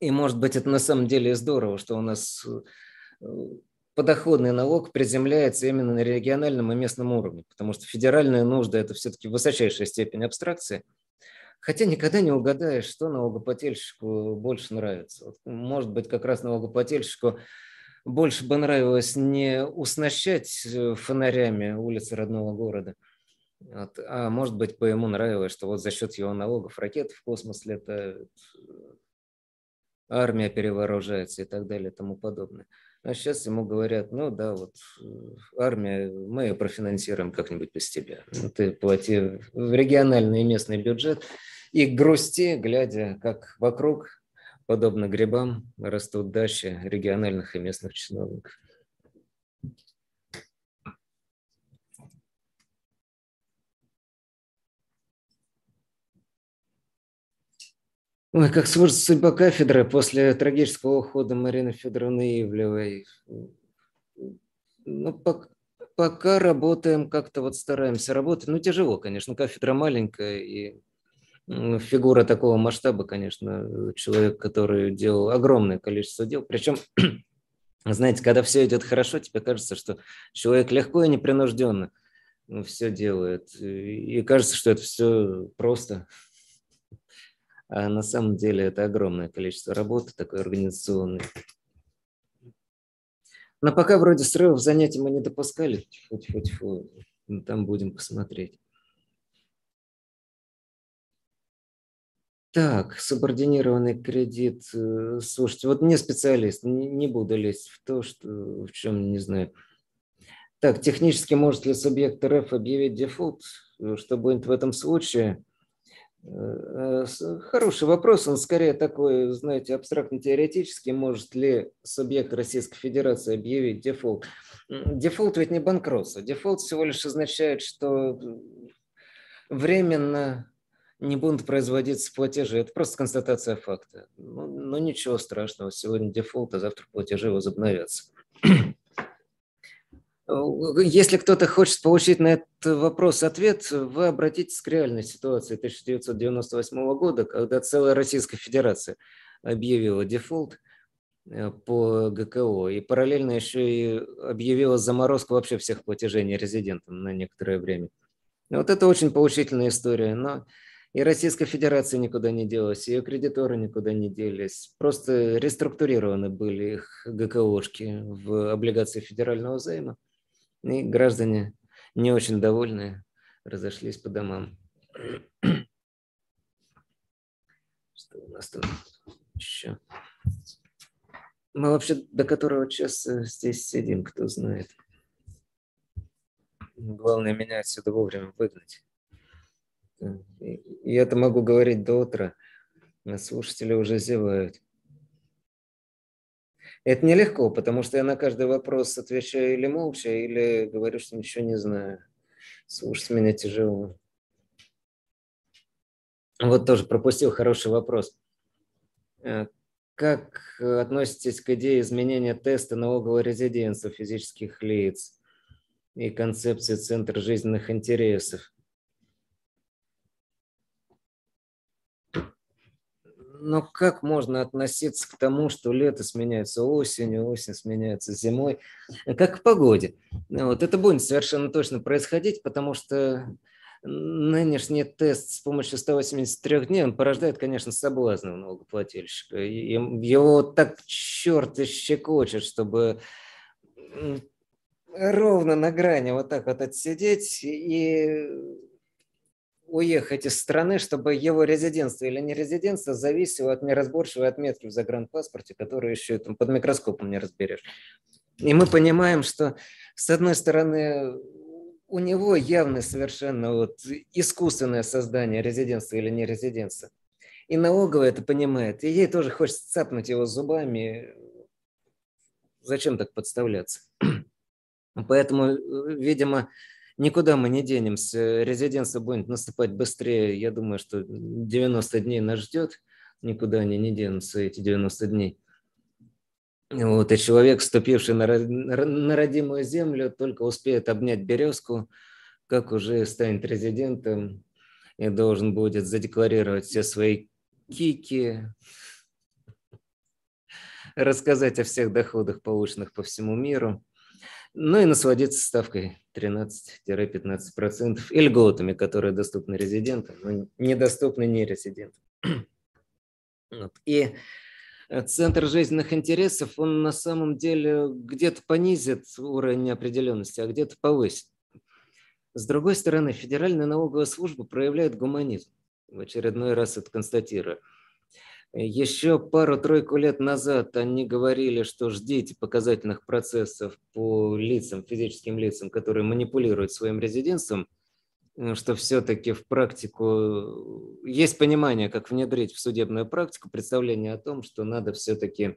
И, может быть, это на самом деле здорово, что у нас э, подоходный налог приземляется именно на региональном и местном уровне, потому что федеральная нужда – это все-таки высочайшая степень абстракции – Хотя никогда не угадаешь, что налогоплательщику больше нравится. Вот, может быть, как раз налогоплательщику больше бы нравилось не уснащать э, фонарями улицы родного города, вот, а может быть, по ему нравилось, что вот за счет его налогов ракеты в космос летают, армия перевооружается и так далее и тому подобное. А сейчас ему говорят, ну да, вот э, армия, мы ее профинансируем как-нибудь без тебя. Ты плати в региональный и местный бюджет, и грусти, глядя, как вокруг, подобно грибам, растут дачи региональных и местных чиновников. Ой, как сложится судьба кафедры после трагического ухода Марины Федоровны Ивлевой. Ну, пока, пока работаем, как-то вот стараемся работать. Ну, тяжело, конечно, кафедра маленькая, и фигура такого масштаба, конечно, человек, который делал огромное количество дел. Причем, знаете, когда все идет хорошо, тебе кажется, что человек легко и непринужденно все делает. И кажется, что это все просто. А на самом деле это огромное количество работы, такой организационной. Но пока вроде срывов занятий мы не допускали. Тьфу-тьфу-тьфу. Там будем посмотреть. Так, субординированный кредит. Э, слушайте, вот не специалист, не, буду лезть в то, что, в чем не знаю. Так, технически может ли субъект РФ объявить дефолт? Э, что будет в этом случае? Э, хороший вопрос, он скорее такой, знаете, абстрактно-теоретический. Может ли субъект Российской Федерации объявить дефолт? Дефолт ведь не банкротство. Дефолт всего лишь означает, что временно не будут производиться платежи. Это просто констатация факта. Ну, ну ничего страшного. Сегодня дефолт, а завтра платежи возобновятся. Если кто-то хочет получить на этот вопрос ответ, вы обратитесь к реальной ситуации 1998 года, когда целая Российская Федерация объявила дефолт э, по ГКО и параллельно еще и объявила заморозку вообще всех платежей нерезидентам на некоторое время. Вот это очень поучительная история, но и Российская Федерация никуда не делась, ее кредиторы никуда не делись. Просто реструктурированы были их ГКОшки в облигации федерального займа. И граждане не очень довольные разошлись по домам. Что у нас тут еще? Мы вообще до которого часа здесь сидим, кто знает. Главное меня отсюда вовремя выгнать. И это могу говорить до утра. А слушатели уже зевают. Это нелегко, потому что я на каждый вопрос отвечаю или молча, или говорю, что ничего не знаю. Слушать меня тяжело. Вот тоже пропустил хороший вопрос. Э, как относитесь к идее изменения теста налогового резиденции физических лиц и концепции Центра жизненных интересов? Но как можно относиться к тому, что лето сменяется осенью, осень сменяется зимой, как к погоде? Вот это будет совершенно точно происходить, потому что нынешний тест с помощью 183 дней, он порождает, конечно, соблазн у налогоплательщика. Его так черт и щекочет, чтобы ровно на грани вот так вот отсидеть и уехать из страны, чтобы его резидентство или не резидентство зависело от неразборчивой отметки в загранпаспорте, которую еще там, под микроскопом не разберешь. И мы понимаем, что с одной стороны у него явно совершенно вот искусственное создание резидентства или не резидентства. И налоговая это понимает. И ей тоже хочется цапнуть его зубами. Зачем так подставляться? Поэтому, видимо, никуда мы не денемся. Резидентство будет наступать быстрее. Я думаю, что 90 дней нас ждет. Никуда они не денутся, эти 90 дней. Вот, и человек, вступивший на, на родимую землю, только успеет обнять березку, как уже станет резидентом и должен будет задекларировать все свои кики, рассказать о всех доходах, полученных по всему миру, ну и насладиться ставкой 13-15% и льготами, которые доступны резидентам, но недоступны нерезидентам. Вот. И Э, центр жизненных интересов, он на самом деле где-то понизит уровень неопределенности, а где-то повысит. С другой стороны, Федеральная налоговая служба проявляет гуманизм. В очередной раз это констатирую. Еще пару-тройку лет назад они говорили, что ждите показательных процессов по лицам, физическим лицам, которые манипулируют своим резидентством – что все-таки в практику есть понимание, как внедрить в судебную практику представление о том, что надо все-таки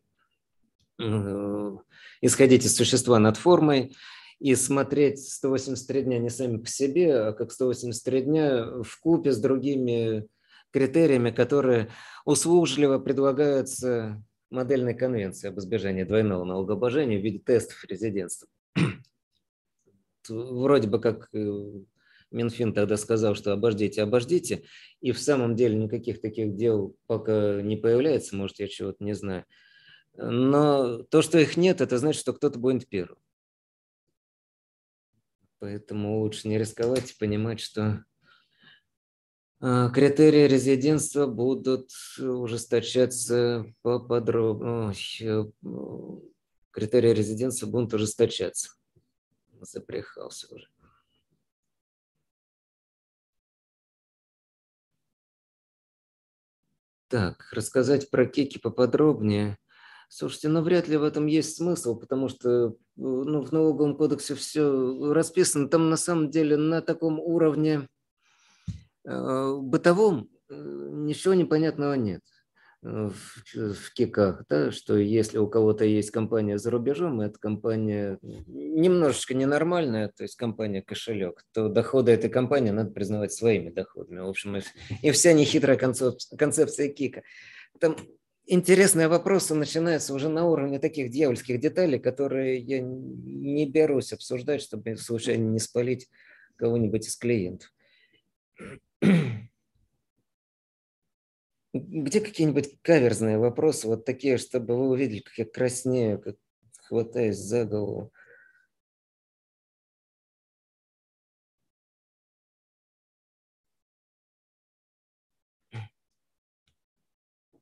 э, исходить из существа над формой и смотреть 183 дня не сами по себе, а как 183 дня в купе с другими критериями, которые услужливо предлагаются модельной конвенции об избежании двойного налогообложения в виде тестов резидентства. Вроде бы как э, Минфин тогда сказал, что обождите, обождите, и в самом деле никаких таких дел пока не появляется, может, я чего-то не знаю. Но то, что их нет, это значит, что кто-то будет первым. Поэтому лучше не рисковать и понимать, что критерии резидентства будут ужесточаться поподробнее. Критерии резидентства будут ужесточаться. Запрехался уже. Так, рассказать про кеки поподробнее. Слушайте, ну вряд ли в этом есть смысл, потому что ну, в налоговом кодексе все расписано. Там на самом деле на таком уровне э, бытовом э, ничего непонятного нет в, в киках, да, что если у кого-то есть компания за рубежом, и эта компания немножечко ненормальная, то есть компания кошелек, то доходы этой компании надо признавать своими доходами. В общем, и, и вся нехитрая концепция, концепция кика. Там интересные вопросы начинаются уже на уровне таких дьявольских деталей, которые я не берусь обсуждать, чтобы случайно не спалить кого-нибудь из клиентов. Где какие-нибудь каверзные вопросы, вот такие, чтобы вы увидели, как я краснею, как хватаюсь за голову.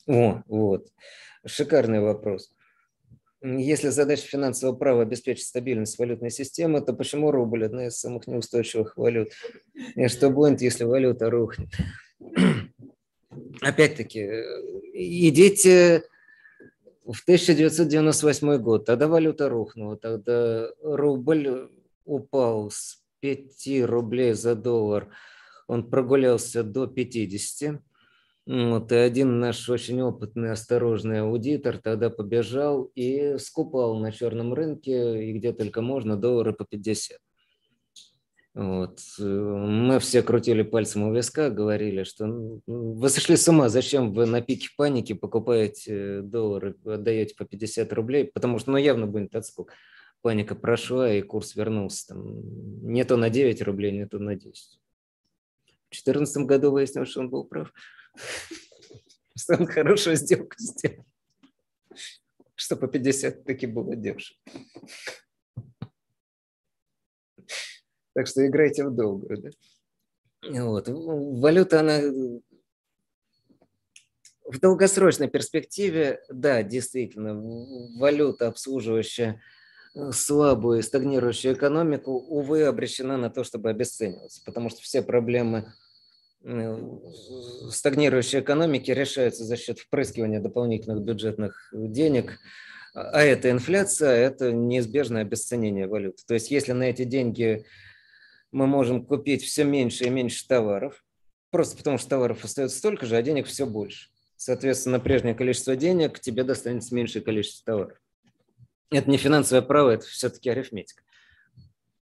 О, вот. Шикарный вопрос. Если задача финансового права обеспечить стабильность валютной системы, то почему рубль одна из самых неустойчивых валют? И что будет, если валюта рухнет? опять-таки, идите в 1998 год, тогда валюта рухнула, тогда рубль упал с 5 рублей за доллар, он прогулялся до 50. Вот, и один наш очень опытный, осторожный аудитор тогда побежал и скупал на черном рынке, и где только можно, доллары по 50. Вот. Э, мы все крутили пальцем у виска, говорили, что вы сошли с ума, зачем вы на пике паники покупаете доллары, отдаете по 50 рублей, потому что ну, явно будет отскок. Паника прошла, и курс вернулся. Там, не то на 9 рублей, не то на 10. В 2014 году выяснилось, что он был прав. Что он хорошую сделку сделал. Что по 50 таки было дешево. Так что играйте в долгую. Да? Вот. Валюта, она в долгосрочной перспективе, да, действительно, валюта, обслуживающая э, слабую, стагнирующую экономику, увы, обречена на то, чтобы обесцениваться, потому что все проблемы стагнирующей экономики решается за счет впрыскивания дополнительных бюджетных денег, а это инфляция, это неизбежное обесценение валюты. То есть если на эти деньги мы можем купить все меньше и меньше товаров, просто потому что товаров остается столько же, а денег все больше. Соответственно, прежнее количество денег тебе достанется меньшее количество товаров. Это не финансовое право, это все-таки арифметика.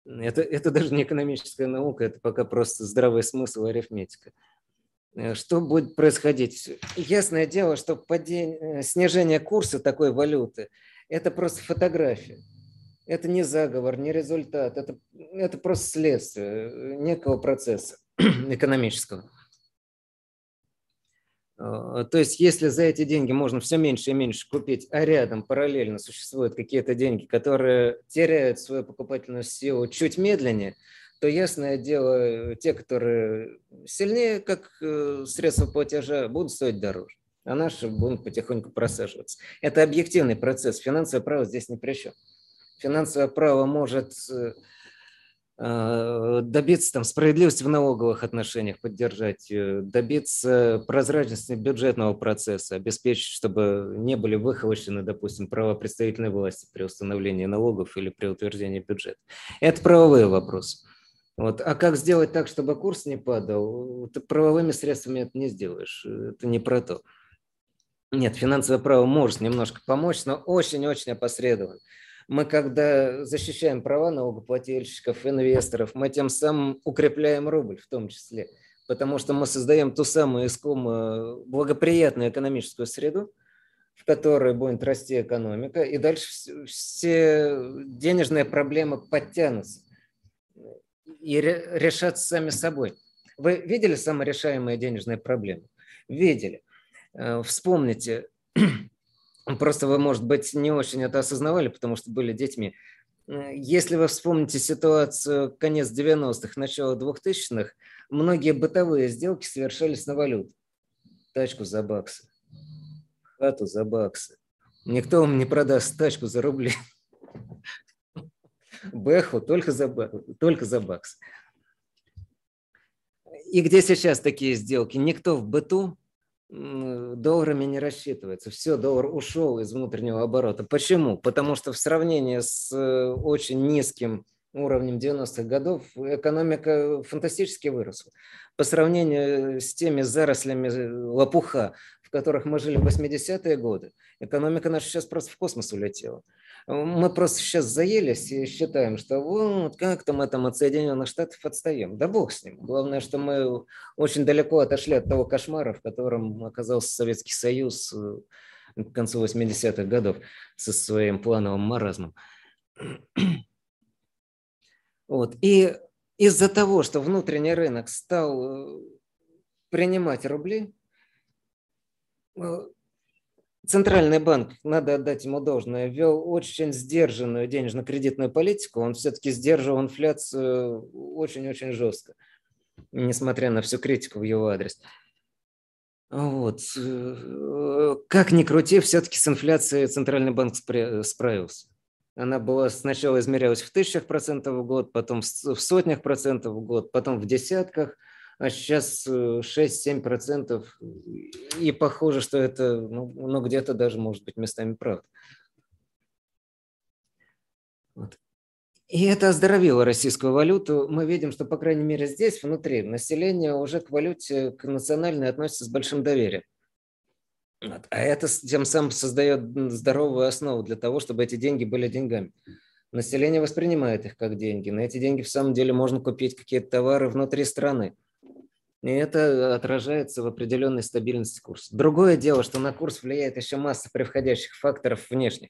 Это, это даже не экономическая наука, это пока просто здравый смысл арифметика. Э, что будет происходить? Ясное дело, что падение, э, снижение курса такой валюты – это просто фотография. Это не заговор, не результат, это, это просто следствие э, некого процесса экономического. А, то есть, если за эти деньги можно все меньше и меньше купить, а рядом параллельно существуют какие-то деньги, которые теряют свою покупательную силу чуть медленнее, то ясное дело, те, которые сильнее, как э, средства платежа, будут стоить дороже, а наши будут потихоньку просаживаться. Это объективный процесс. Финансовое право здесь ни при чем. Финансовое право может Э, добиться там, справедливости в налоговых отношениях, поддержать, добиться прозрачности бюджетного процесса, обеспечить, чтобы не были выхолощены, допустим, права представительной власти при установлении налогов или при утверждении бюджета. Это правовые вопросы. Вот. А как сделать так, чтобы курс не падал? Ты правовыми средствами это не сделаешь. Это не про то. Нет, финансовое право может немножко помочь, но очень-очень опосредованно мы когда защищаем права налогоплательщиков, инвесторов, мы тем самым укрепляем рубль в том числе, потому что мы создаем ту самую искомую благоприятную экономическую среду, в которой будет расти экономика, и дальше все денежные проблемы подтянутся и решатся сами собой. Вы видели саморешаемые денежные проблемы? Видели. Э, вспомните, Просто вы, может быть, не очень это осознавали, потому что были детьми. Если вы вспомните ситуацию конец 90-х, начало 2000-х, многие бытовые сделки совершались на валюту. Тачку за баксы, хату за баксы. Никто вам не продаст тачку за рубли. Бэху только за, только за бакс. И где сейчас такие сделки? Никто в быту долларами не рассчитывается. Все, доллар ушел из внутреннего оборота. Почему? Потому что в сравнении с э, очень низким уровнем 90-х годов экономика фантастически выросла. По сравнению с теми зарослями э, лопуха, в которых мы жили в 80-е годы, экономика наша сейчас просто в космос улетела. Мы просто сейчас заелись и считаем, что вот как-то мы там от Соединенных Штатов отстаем. Да бог с ним. Главное, что мы очень далеко отошли от того кошмара, в котором оказался Советский Союз к концу 80-х годов со своим плановым маразмом. Вот. И из-за того, что внутренний рынок стал э, принимать рубли, э, Центральный банк, надо отдать ему должное, вел очень сдержанную денежно-кредитную политику. Он все-таки сдерживал инфляцию очень-очень жестко, несмотря на всю критику в его адрес. Вот. Как ни крути, все-таки с инфляцией Центральный банк справился. Она была сначала измерялась в тысячах процентов в год, потом в сотнях процентов в год, потом в десятках – а сейчас 6-7%. Э, И похоже, что это ну, ну, где-то даже может быть местами правда. Вот. И это оздоровило российскую валюту. Мы видим, что, по крайней мере, здесь, внутри, население уже к валюте, к национальной относится с большим доверием. Вот. А это тем самым создает здоровую основу для того, чтобы эти деньги были деньгами. Население воспринимает их как деньги. На эти деньги в самом деле можно купить какие-то товары внутри страны. И это отражается в определенной стабильности курса. Другое дело, что на курс влияет еще масса превходящих факторов внешних,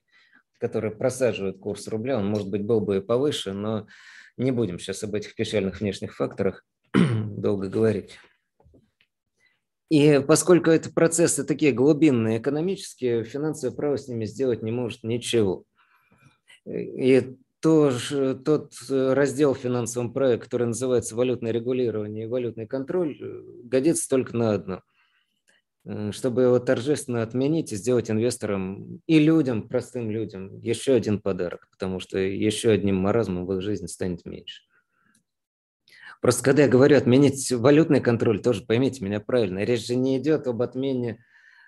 которые просаживают курс рубля. Он, может быть, был бы и повыше, но не будем сейчас об этих печальных внешних факторах долго говорить. И поскольку это процессы такие глубинные, экономические, финансовое право с ними сделать не может ничего. И то, тот э, раздел в финансовом праве, который называется валютное регулирование и валютный контроль, э, годится только на одно. Э, чтобы его торжественно отменить и сделать инвесторам и людям, простым людям, еще один подарок, потому что еще одним маразмом в их жизни станет меньше. Просто когда я говорю отменить валютный контроль, тоже поймите меня правильно, речь же не идет об отмене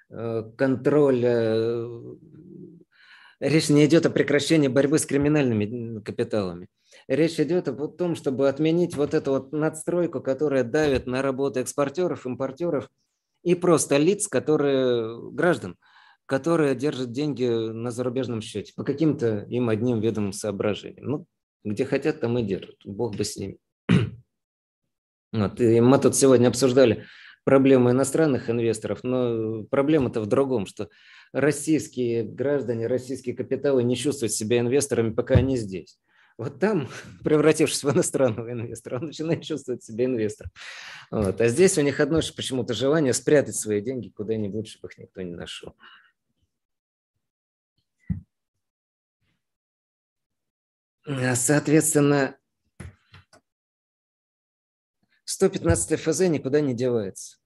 контроля, речь не идет о прекращении борьбы с криминальными капиталами. Речь идет о том, чтобы отменить вот эту вот надстройку, которая давит на работу экспортеров, импортеров и просто лиц, которые, граждан, которые держат деньги на зарубежном счете по каким-то им одним видам соображениям. Ну, где хотят, там и держат. Бог бы с ними. Вот. И мы тут сегодня обсуждали проблемы иностранных инвесторов, но проблема-то в другом, что российские граждане, российские капиталы не чувствуют себя инвесторами, пока они здесь. Вот там, превратившись в иностранного инвестора, он начинает чувствовать себя инвестором. Вот. А здесь у них одно почему-то желание спрятать свои деньги куда-нибудь, чтобы их никто не нашел. Соответственно, 115 ФЗ никуда не девается.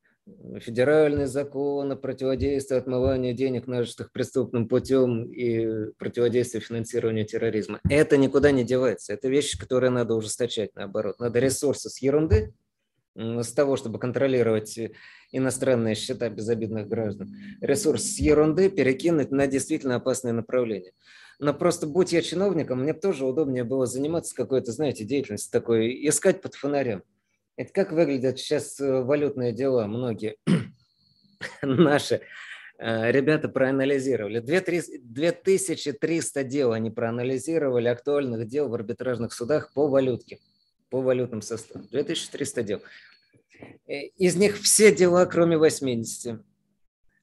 Федеральный закон о противодействии отмыванию денег, нажитых преступным путем и противодействии финансированию терроризма. Это никуда не девается. Это вещи, которые надо ужесточать, наоборот. Надо ресурсы с ерунды, с того, чтобы контролировать иностранные счета безобидных граждан, ресурс с ерунды перекинуть на действительно опасные направления. Но просто будь я чиновником, мне тоже удобнее было заниматься какой-то, знаете, деятельностью такой, искать под фонарем. Это как выглядят сейчас э, валютные дела многие наши э, ребята проанализировали. 2300 дел они проанализировали, актуальных дел в арбитражных судах по валютке, по валютным составам. 2300 дел. Э, из них все дела, кроме 80,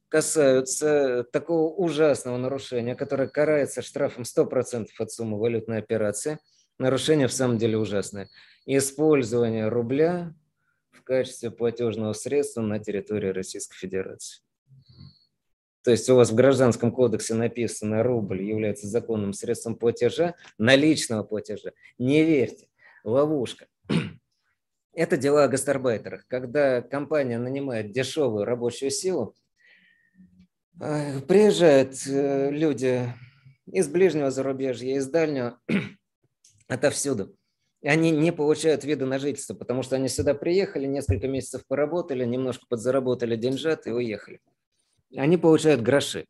касаются такого ужасного нарушения, которое карается штрафом 100% от суммы валютной операции. Нарушение в самом деле ужасное использование рубля в качестве платежного средства на территории Российской Федерации. То есть у вас в Гражданском кодексе написано, рубль является законным средством платежа, наличного платежа. Не верьте, ловушка. Это дела о гастарбайтерах. Когда компания нанимает дешевую рабочую силу, э, приезжают э, люди из ближнего зарубежья, из дальнего, отовсюду они не получают вида на жительство, потому что они сюда приехали, несколько месяцев поработали, немножко подзаработали деньжат и уехали. Они получают гроши.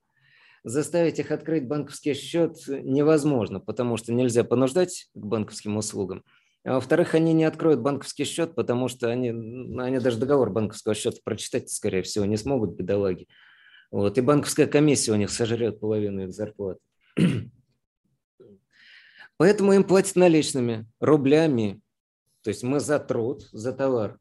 Заставить их открыть банковский счет невозможно, потому что нельзя понуждать к банковским услугам. А во-вторых, они не откроют банковский счет, потому что они, они даже договор банковского счета прочитать, скорее всего, не смогут, бедолаги. Вот. И банковская комиссия у них сожрет половину их зарплаты. Поэтому им платят наличными, рублями. То есть мы за труд, за товар,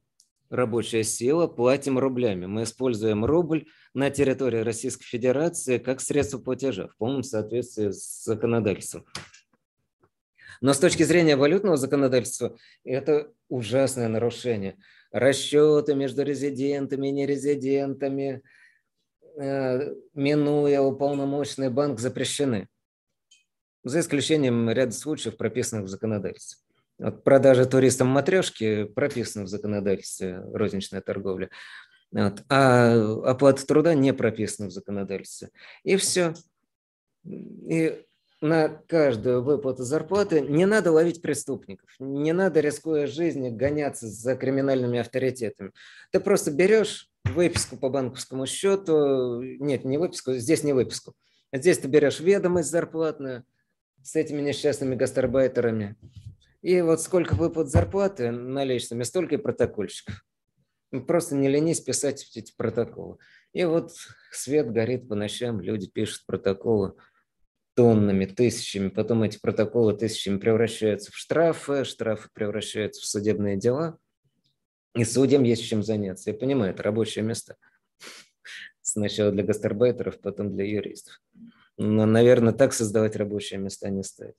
рабочая сила, платим рублями. Мы используем рубль на территории Российской Федерации как средство платежа в полном соответствии с законодательством. Но с точки зрения валютного законодательства это ужасное нарушение. Расчеты между резидентами и нерезидентами, э, минуя уполномоченный банк, запрещены за исключением ряда случаев, прописанных в законодательстве. Вот продажа туристам матрешки прописана в законодательстве розничная торговля, вот, а оплата труда не прописана в законодательстве. И все. И на каждую выплату зарплаты не надо ловить преступников, не надо, рискуя жизнью, гоняться за криминальными авторитетами. Ты просто берешь выписку по банковскому счету, нет, не выписку, здесь не выписку, здесь ты берешь ведомость зарплатную, с этими несчастными гастарбайтерами. И вот сколько выплат зарплаты наличными, столько и протокольщиков. Ну, просто не ленись писать эти протоколы. И вот свет горит по ночам, люди пишут протоколы тоннами, тысячами. Потом эти протоколы тысячами превращаются в штрафы, штрафы превращаются в судебные дела. И судьям есть чем заняться. Я понимаю, это рабочее место. Сначала для гастарбайтеров, потом для юристов. Но, наверное, так создавать рабочие места не стоит.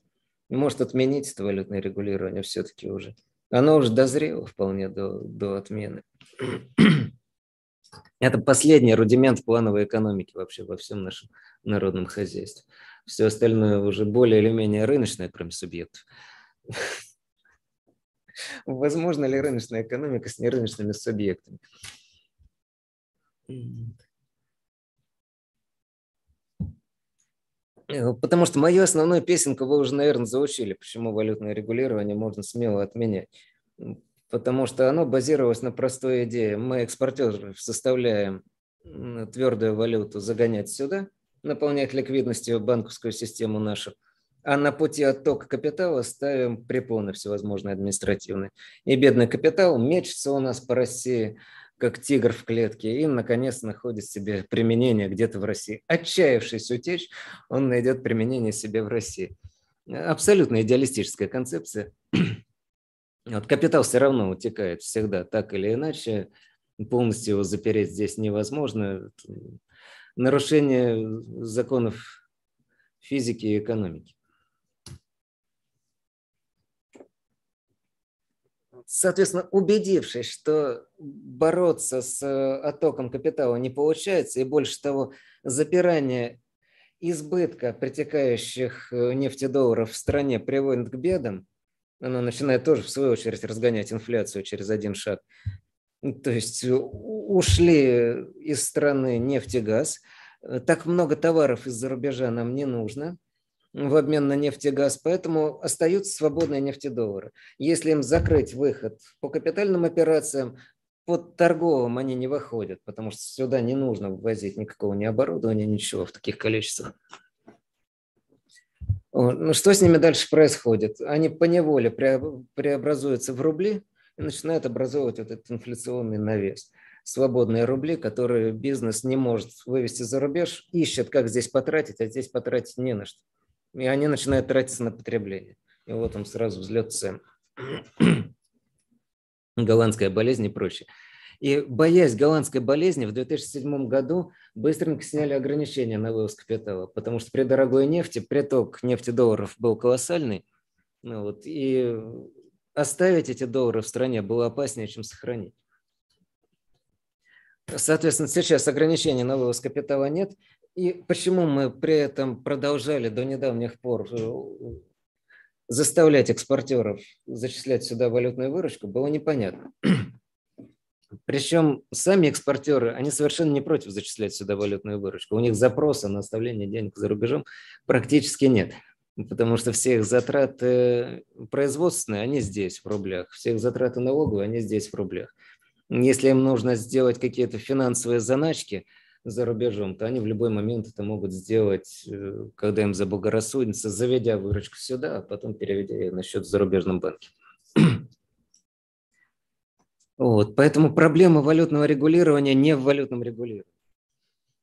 Может, отменить это валютное регулирование все-таки уже. Оно уже дозрело вполне до, до отмены. Это последний рудимент плановой экономики вообще во всем нашем народном хозяйстве. Все остальное уже более или менее рыночное, кроме субъектов. Возможно ли рыночная экономика с нерыночными субъектами? Потому что мою основную песенку вы уже, наверное, заучили, почему валютное регулирование можно смело отменять. потому что оно базировалось на простой идее. Мы экспортеров составляем твердую валюту загонять сюда, наполнять ликвидностью банковскую систему нашу, а на пути оттока капитала ставим препоны всевозможные административные. И бедный капитал мечется у нас по России, как тигр в клетке, и, наконец, находит себе применение где-то в России. Отчаявшись утечь, он найдет применение себе в России. Абсолютно идеалистическая концепция. Вот капитал все равно утекает всегда, так или иначе. Полностью его запереть здесь невозможно. Нарушение законов физики и экономики. Соответственно, убедившись, что бороться с э, оттоком капитала не получается, и больше того, запирание избытка притекающих э, нефтедолларов в стране приводит к бедам, оно начинает тоже, в свою очередь, разгонять инфляцию через один шаг. То есть э, ушли из страны нефть и газ. Так много товаров из-за рубежа нам не нужно в обмен на нефть и газ, поэтому остаются свободные нефтедоллары. Если им закрыть выход по капитальным операциям, под торговым они не выходят, потому что сюда не нужно ввозить никакого ни оборудования, ничего в таких количествах. Ну, что с ними дальше происходит? Они по неволе преобразуются в рубли и начинают образовывать вот этот инфляционный навес. Свободные рубли, которые бизнес не может вывести за рубеж, ищет, как здесь потратить, а здесь потратить не на что и они начинают тратиться на потребление. И вот он сразу взлет цен. Голландская болезнь и прочее. И боясь голландской болезни, в 2007 году быстренько сняли ограничения на вывоз капитала, потому что при дорогой нефти приток нефтедолларов был колоссальный. Ну вот, и оставить эти доллары в стране было опаснее, чем сохранить. Соответственно, сейчас ограничений на вывоз капитала нет, и почему мы при этом продолжали до недавних пор э, заставлять экспортеров зачислять сюда валютную выручку, было непонятно. Причем сами экспортеры, они совершенно не против зачислять сюда валютную выручку. У них запроса на оставление денег за рубежом практически нет, потому что все их затраты производственные, они здесь в рублях, все их затраты налоговые, они здесь в рублях. Если им нужно сделать какие-то финансовые заначки – за рубежом, то они в любой момент это могут сделать, э, когда им заблагорассудится, заведя выручку сюда, а потом переведя ее на счет в зарубежном банке. Вот, поэтому проблема валютного регулирования не в валютном регулировании.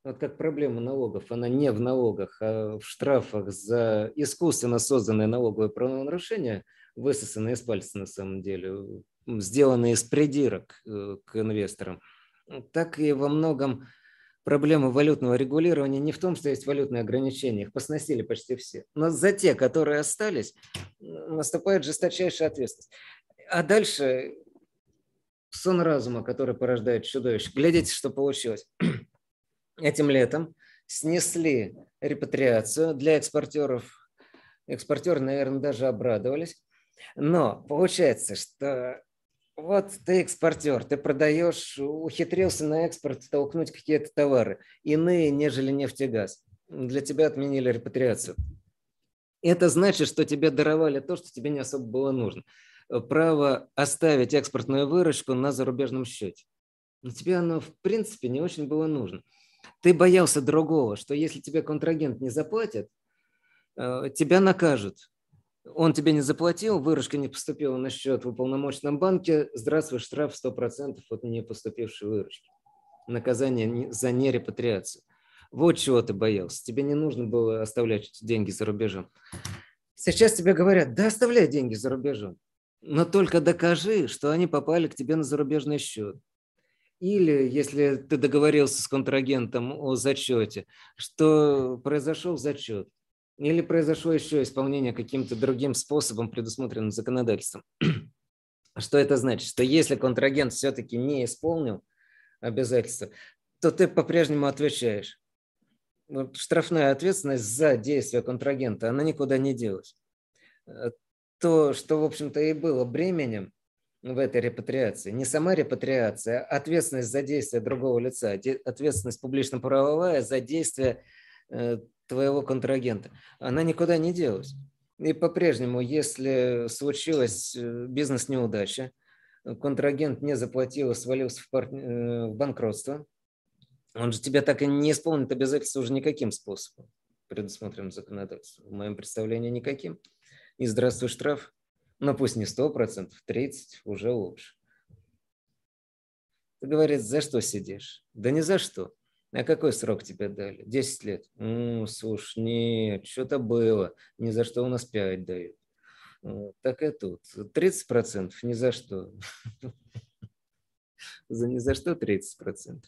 Вот как проблема налогов, она не в налогах, а в штрафах за искусственно созданное налоговое правонарушение, высосанное из пальца на самом деле, сделанные из придирок э, к инвесторам, так и во многом проблема валютного регулирования не в том, что есть валютные ограничения, их посносили почти все. Но за те, которые остались, наступает жесточайшая ответственность. А дальше сон разума, который порождает чудовище. Глядите, что получилось. Этим летом снесли репатриацию для экспортеров. Экспортеры, наверное, даже обрадовались. Но получается, что вот ты экспортер, ты продаешь, ухитрился на экспорт толкнуть какие-то товары, иные, нежели нефть и газ. Для тебя отменили репатриацию. Это значит, что тебе даровали то, что тебе не особо было нужно. Право оставить экспортную выручку на зарубежном счете. Но тебе оно, в принципе, не очень было нужно. Ты боялся другого, что если тебе контрагент не заплатит, э, тебя накажут он тебе не заплатил, выручка не поступила на счет в уполномоченном банке, здравствуй, штраф 100% от не поступившей выручки. Наказание за нерепатриацию. Вот чего ты боялся. Тебе не нужно было оставлять деньги за рубежом. Сейчас тебе говорят, да оставляй деньги за рубежом, но только докажи, что они попали к тебе на зарубежный счет. Или, если ты договорился с контрагентом о зачете, что произошел зачет, или произошло еще исполнение каким-то другим способом, предусмотренным законодательством. Что это значит? Что если контрагент все-таки не исполнил обязательства, то ты по-прежнему отвечаешь. Вот штрафная ответственность за действия контрагента, она никуда не делась. Э, то, что, в общем-то, и было бременем в этой репатриации, не сама репатриация, а ответственность за действия другого лица, ответственность публично-правовая за действия э, твоего контрагента, она никуда не делась. И по-прежнему, если случилась э, бизнес-неудача, контрагент не заплатил свалился в, пар... Э, в банкротство, он же тебя так и не исполнит обязательства уже никаким способом, предусмотренным законодательством. В моем представлении никаким. И здравствуй штраф. Но пусть не 100%, 30% уже лучше. Ты говоришь, за что сидишь? Да не за что. А какой срок тебе дали? 10 лет. Ну, слушай, нет, что-то было. Ни за что у нас 5 дают. Так и тут. 30% ни за что. За ни за что 30%.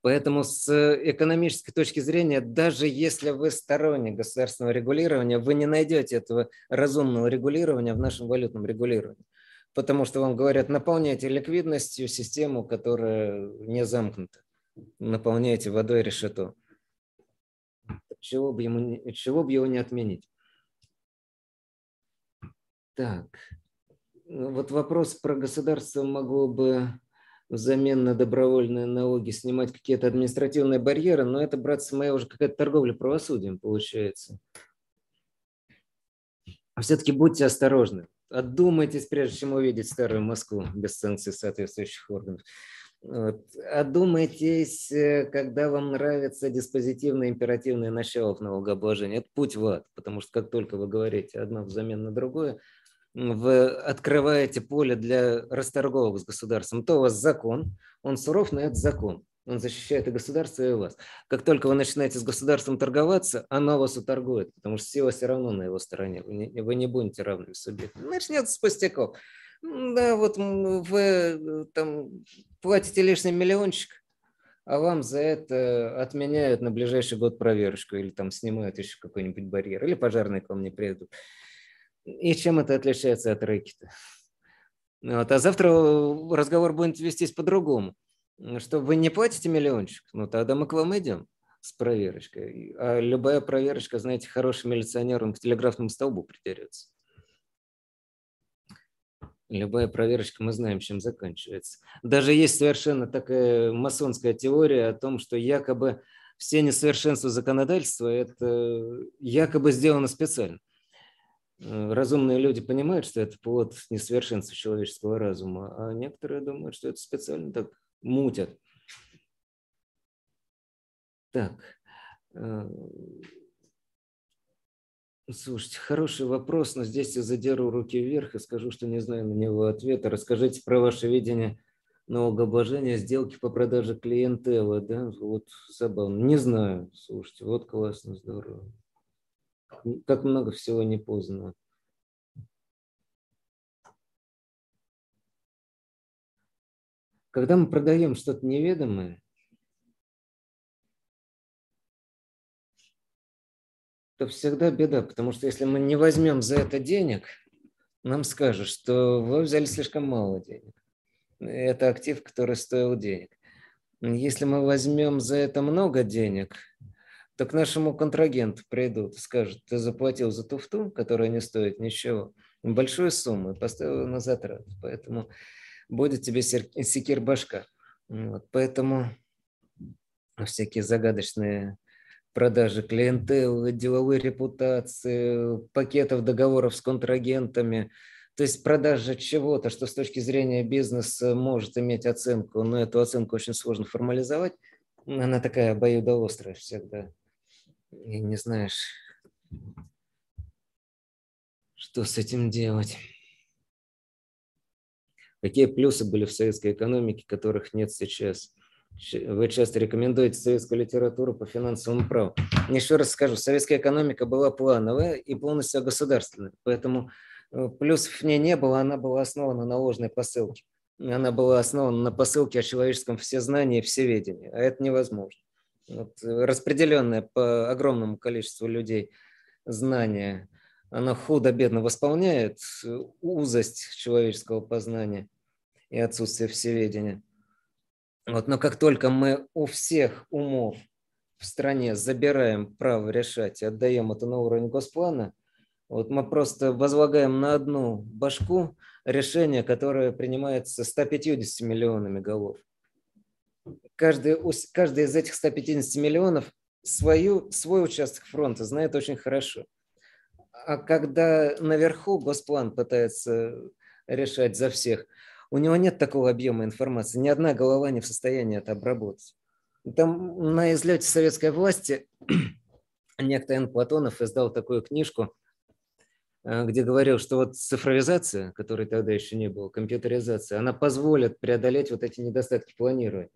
Поэтому с экономической точки зрения, даже если вы сторонник государственного регулирования, вы не найдете этого разумного регулирования в нашем валютном регулировании. Потому что вам говорят, наполняйте ликвидностью систему, которая не замкнута. Наполняйте водой решето. Чего бы, ему, чего бы его не отменить? Так, ну вот вопрос про государство могло бы взамен на добровольные налоги снимать какие-то административные барьеры, но это, братцы мои, уже какая-то торговля правосудием получается. Все-таки будьте осторожны. Отдумайтесь, прежде чем увидеть старую Москву без санкций соответствующих органов. Вот. Одумайтесь, э, когда вам нравится диспозитивное императивное начало в налогообложении. Это путь в ад, потому что как только вы говорите одно взамен на другое, вы открываете поле для расторговок с государством, то у вас закон, он суров, но это закон. Он защищает и государство, и вас. Как только вы начинаете с государством торговаться, оно вас уторгует, потому что сила все равно на его стороне. Вы не, вы не будете равными субъектами. Начнется с пустяков. Да, вот вы э, там платите лишний миллиончик, а вам за это отменяют на ближайший год проверочку или там снимают еще какой-нибудь барьер, или пожарные к вам не приедут. И чем это отличается от рэкета? Вот. А завтра разговор будет вестись по-другому. Что вы не платите миллиончик? Ну, тогда мы к вам идем с проверочкой. А любая проверочка, знаете, хороший милиционер, он к телеграфному столбу придерется. Любая проверочка, мы знаем, чем заканчивается. Даже есть совершенно такая масонская теория о том, что якобы все несовершенства законодательства – это якобы сделано специально. Разумные люди понимают, что это плод несовершенства человеческого разума, а некоторые думают, что это специально так мутят. Так. Э, слушайте, хороший вопрос, но здесь я задеру руки вверх и скажу, что не знаю на него ответа. Расскажите про ваше видение налогообложения сделки по продаже клиентела, да? Вот забавно. Не знаю, слушайте, вот классно, здорово как много всего не познано. Когда мы продаем что-то неведомое, то всегда беда, потому что если мы не возьмем за это денег, нам скажут, что вы взяли слишком мало денег. Это актив, который стоил денег. Если мы возьмем за это много денег, то к нашему контрагенту придут и скажут, ты заплатил за туфту, которая не стоит ничего, большую сумму и поставил на затраты. Поэтому будет тебе секир башка. Вот, поэтому всякие загадочные продажи клиентел, деловые репутации, пакетов договоров с контрагентами, то есть продажа чего-то, что с точки зрения бизнеса может иметь оценку, но эту оценку очень сложно формализовать, она такая обоюдоострая всегда и не знаешь, что с этим делать. Какие плюсы были в советской экономике, которых нет сейчас? Вы часто рекомендуете советскую литературу по финансовому праву. Еще раз скажу, советская экономика была плановая и полностью государственная, поэтому э, плюсов в ней не было, она была основана на ложной посылке. Она была основана на посылке о человеческом всезнании и всеведении, а это невозможно вот, распределенное по огромному количеству людей знание, оно худо-бедно восполняет узость человеческого познания и отсутствие всеведения. Вот, но как только мы у всех умов в стране забираем право решать и отдаем это на уровень госплана, вот мы просто возлагаем на одну башку решение, которое принимается 150 миллионами голов каждый, каждый из этих 150 миллионов свою, свой участок фронта знает очень хорошо. А когда наверху Госплан пытается решать за всех. У него нет такого объема информации. Ни одна голова не в состоянии это обработать. Там на излете советской власти некто Н. Платонов издал такую книжку, э, где говорил, что вот цифровизация, которой тогда еще не было, компьютеризация, она позволит преодолеть вот эти недостатки планирования.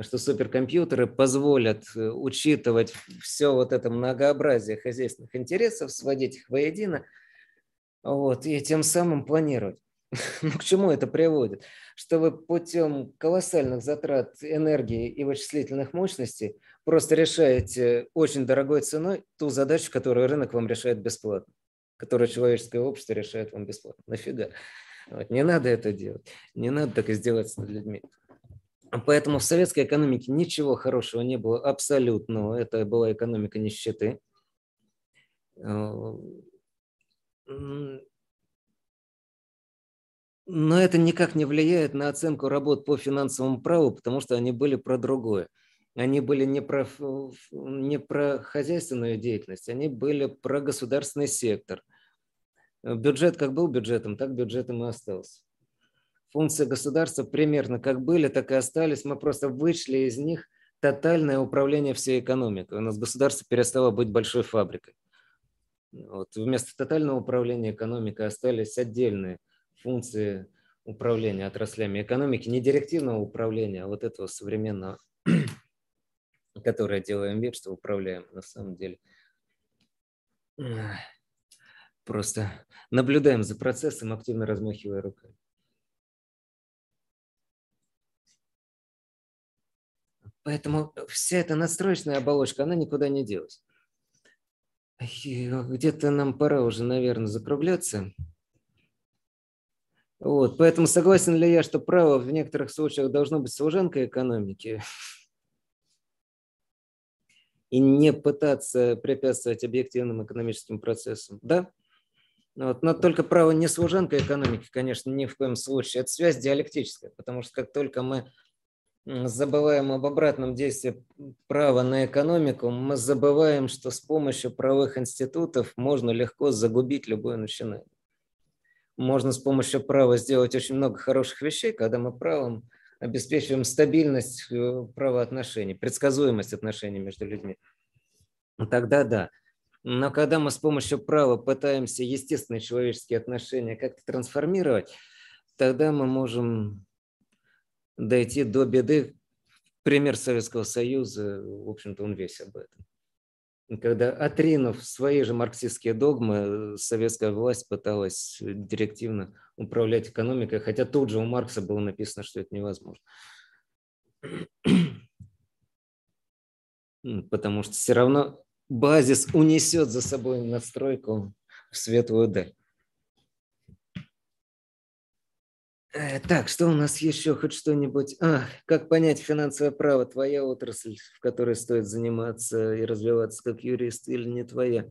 Что суперкомпьютеры позволят э, учитывать все вот это многообразие хозяйственных интересов, сводить их воедино, вот, и тем самым планировать. Ну, к чему это приводит? Что вы путем колоссальных затрат энергии и вычислительных мощностей просто решаете очень дорогой ценой ту задачу, которую рынок вам решает бесплатно, которую человеческое общество решает вам бесплатно. Нафига? Вот, не надо это делать. Не надо так издеваться над людьми. Поэтому в советской экономике ничего хорошего не было абсолютно. Это была экономика нищеты э, но это никак не влияет на оценку работ по финансовому праву, потому что они были про другое. Они были не про, не про хозяйственную деятельность, они были про государственный сектор. Бюджет как был бюджетом, так бюджетом и остался. Функции государства примерно как были, так и остались. Мы просто вышли из них тотальное управление всей экономикой. У нас государство перестало быть большой фабрикой. Вот. Вместо тотального управления экономикой остались отдельные функции управления отраслями экономики, не директивного управления, а вот этого современного, которое делаем вид, что управляем на самом деле. Просто наблюдаем за процессом, активно размахивая руками. Поэтому вся эта настроечная оболочка, она никуда не делась. Где-то нам пора уже, наверное, закругляться. Вот, поэтому согласен ли я, что право в некоторых случаях должно быть служанкой экономики и не пытаться препятствовать объективным экономическим процессам? Да. Вот, но только право не служанка экономики, конечно, ни в коем случае. Это связь диалектическая, потому что как только мы забываем об обратном действии права на экономику, мы забываем, что с помощью правовых институтов можно легко загубить любое начинание можно с помощью права сделать очень много хороших вещей, когда мы правом обеспечиваем стабильность э, правоотношений, предсказуемость отношений между людьми. Тогда да. Но когда мы с помощью права пытаемся естественные человеческие отношения как-то трансформировать, тогда мы можем дойти до беды. Пример Советского Союза, в общем-то, он весь об этом когда, отринув свои же марксистские догмы, советская власть пыталась директивно управлять экономикой, хотя тут же у Маркса было написано, что это невозможно. Потому что все равно базис унесет за собой настройку в светлую даль. Э, так, что у нас еще? Хоть что-нибудь? А, как понять финансовое право? Твоя отрасль, в которой стоит заниматься и развиваться как юрист или не твоя?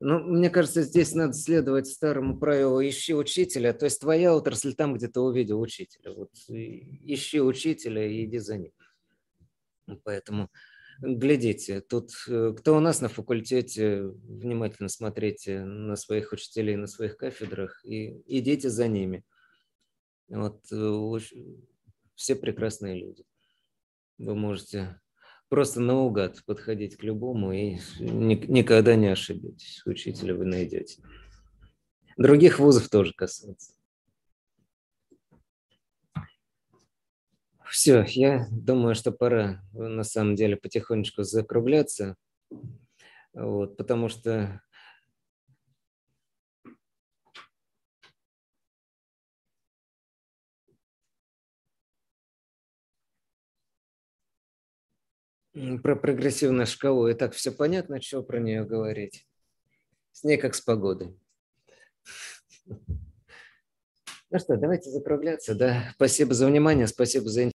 Ну, мне кажется, здесь надо следовать старому правилу «ищи учителя». То есть твоя отрасль там, где ты увидел учителя. Вот ищи учителя и иди за ним. Поэтому глядите, тут э, кто у нас на факультете, внимательно смотрите на своих учителей, на своих кафедрах и идите за ними – вот э, все прекрасные люди. Вы можете просто наугад подходить к любому и никогда не ошибетесь. Учителя вы найдете. Других вузов тоже касается. Все, я думаю, что пора на самом деле потихонечку закругляться, вот, потому что Про прогрессивную шкалу и так все понятно, что про нее говорить. С ней как с погодой. Ну что, давайте закругляться. Да? Спасибо за внимание, спасибо за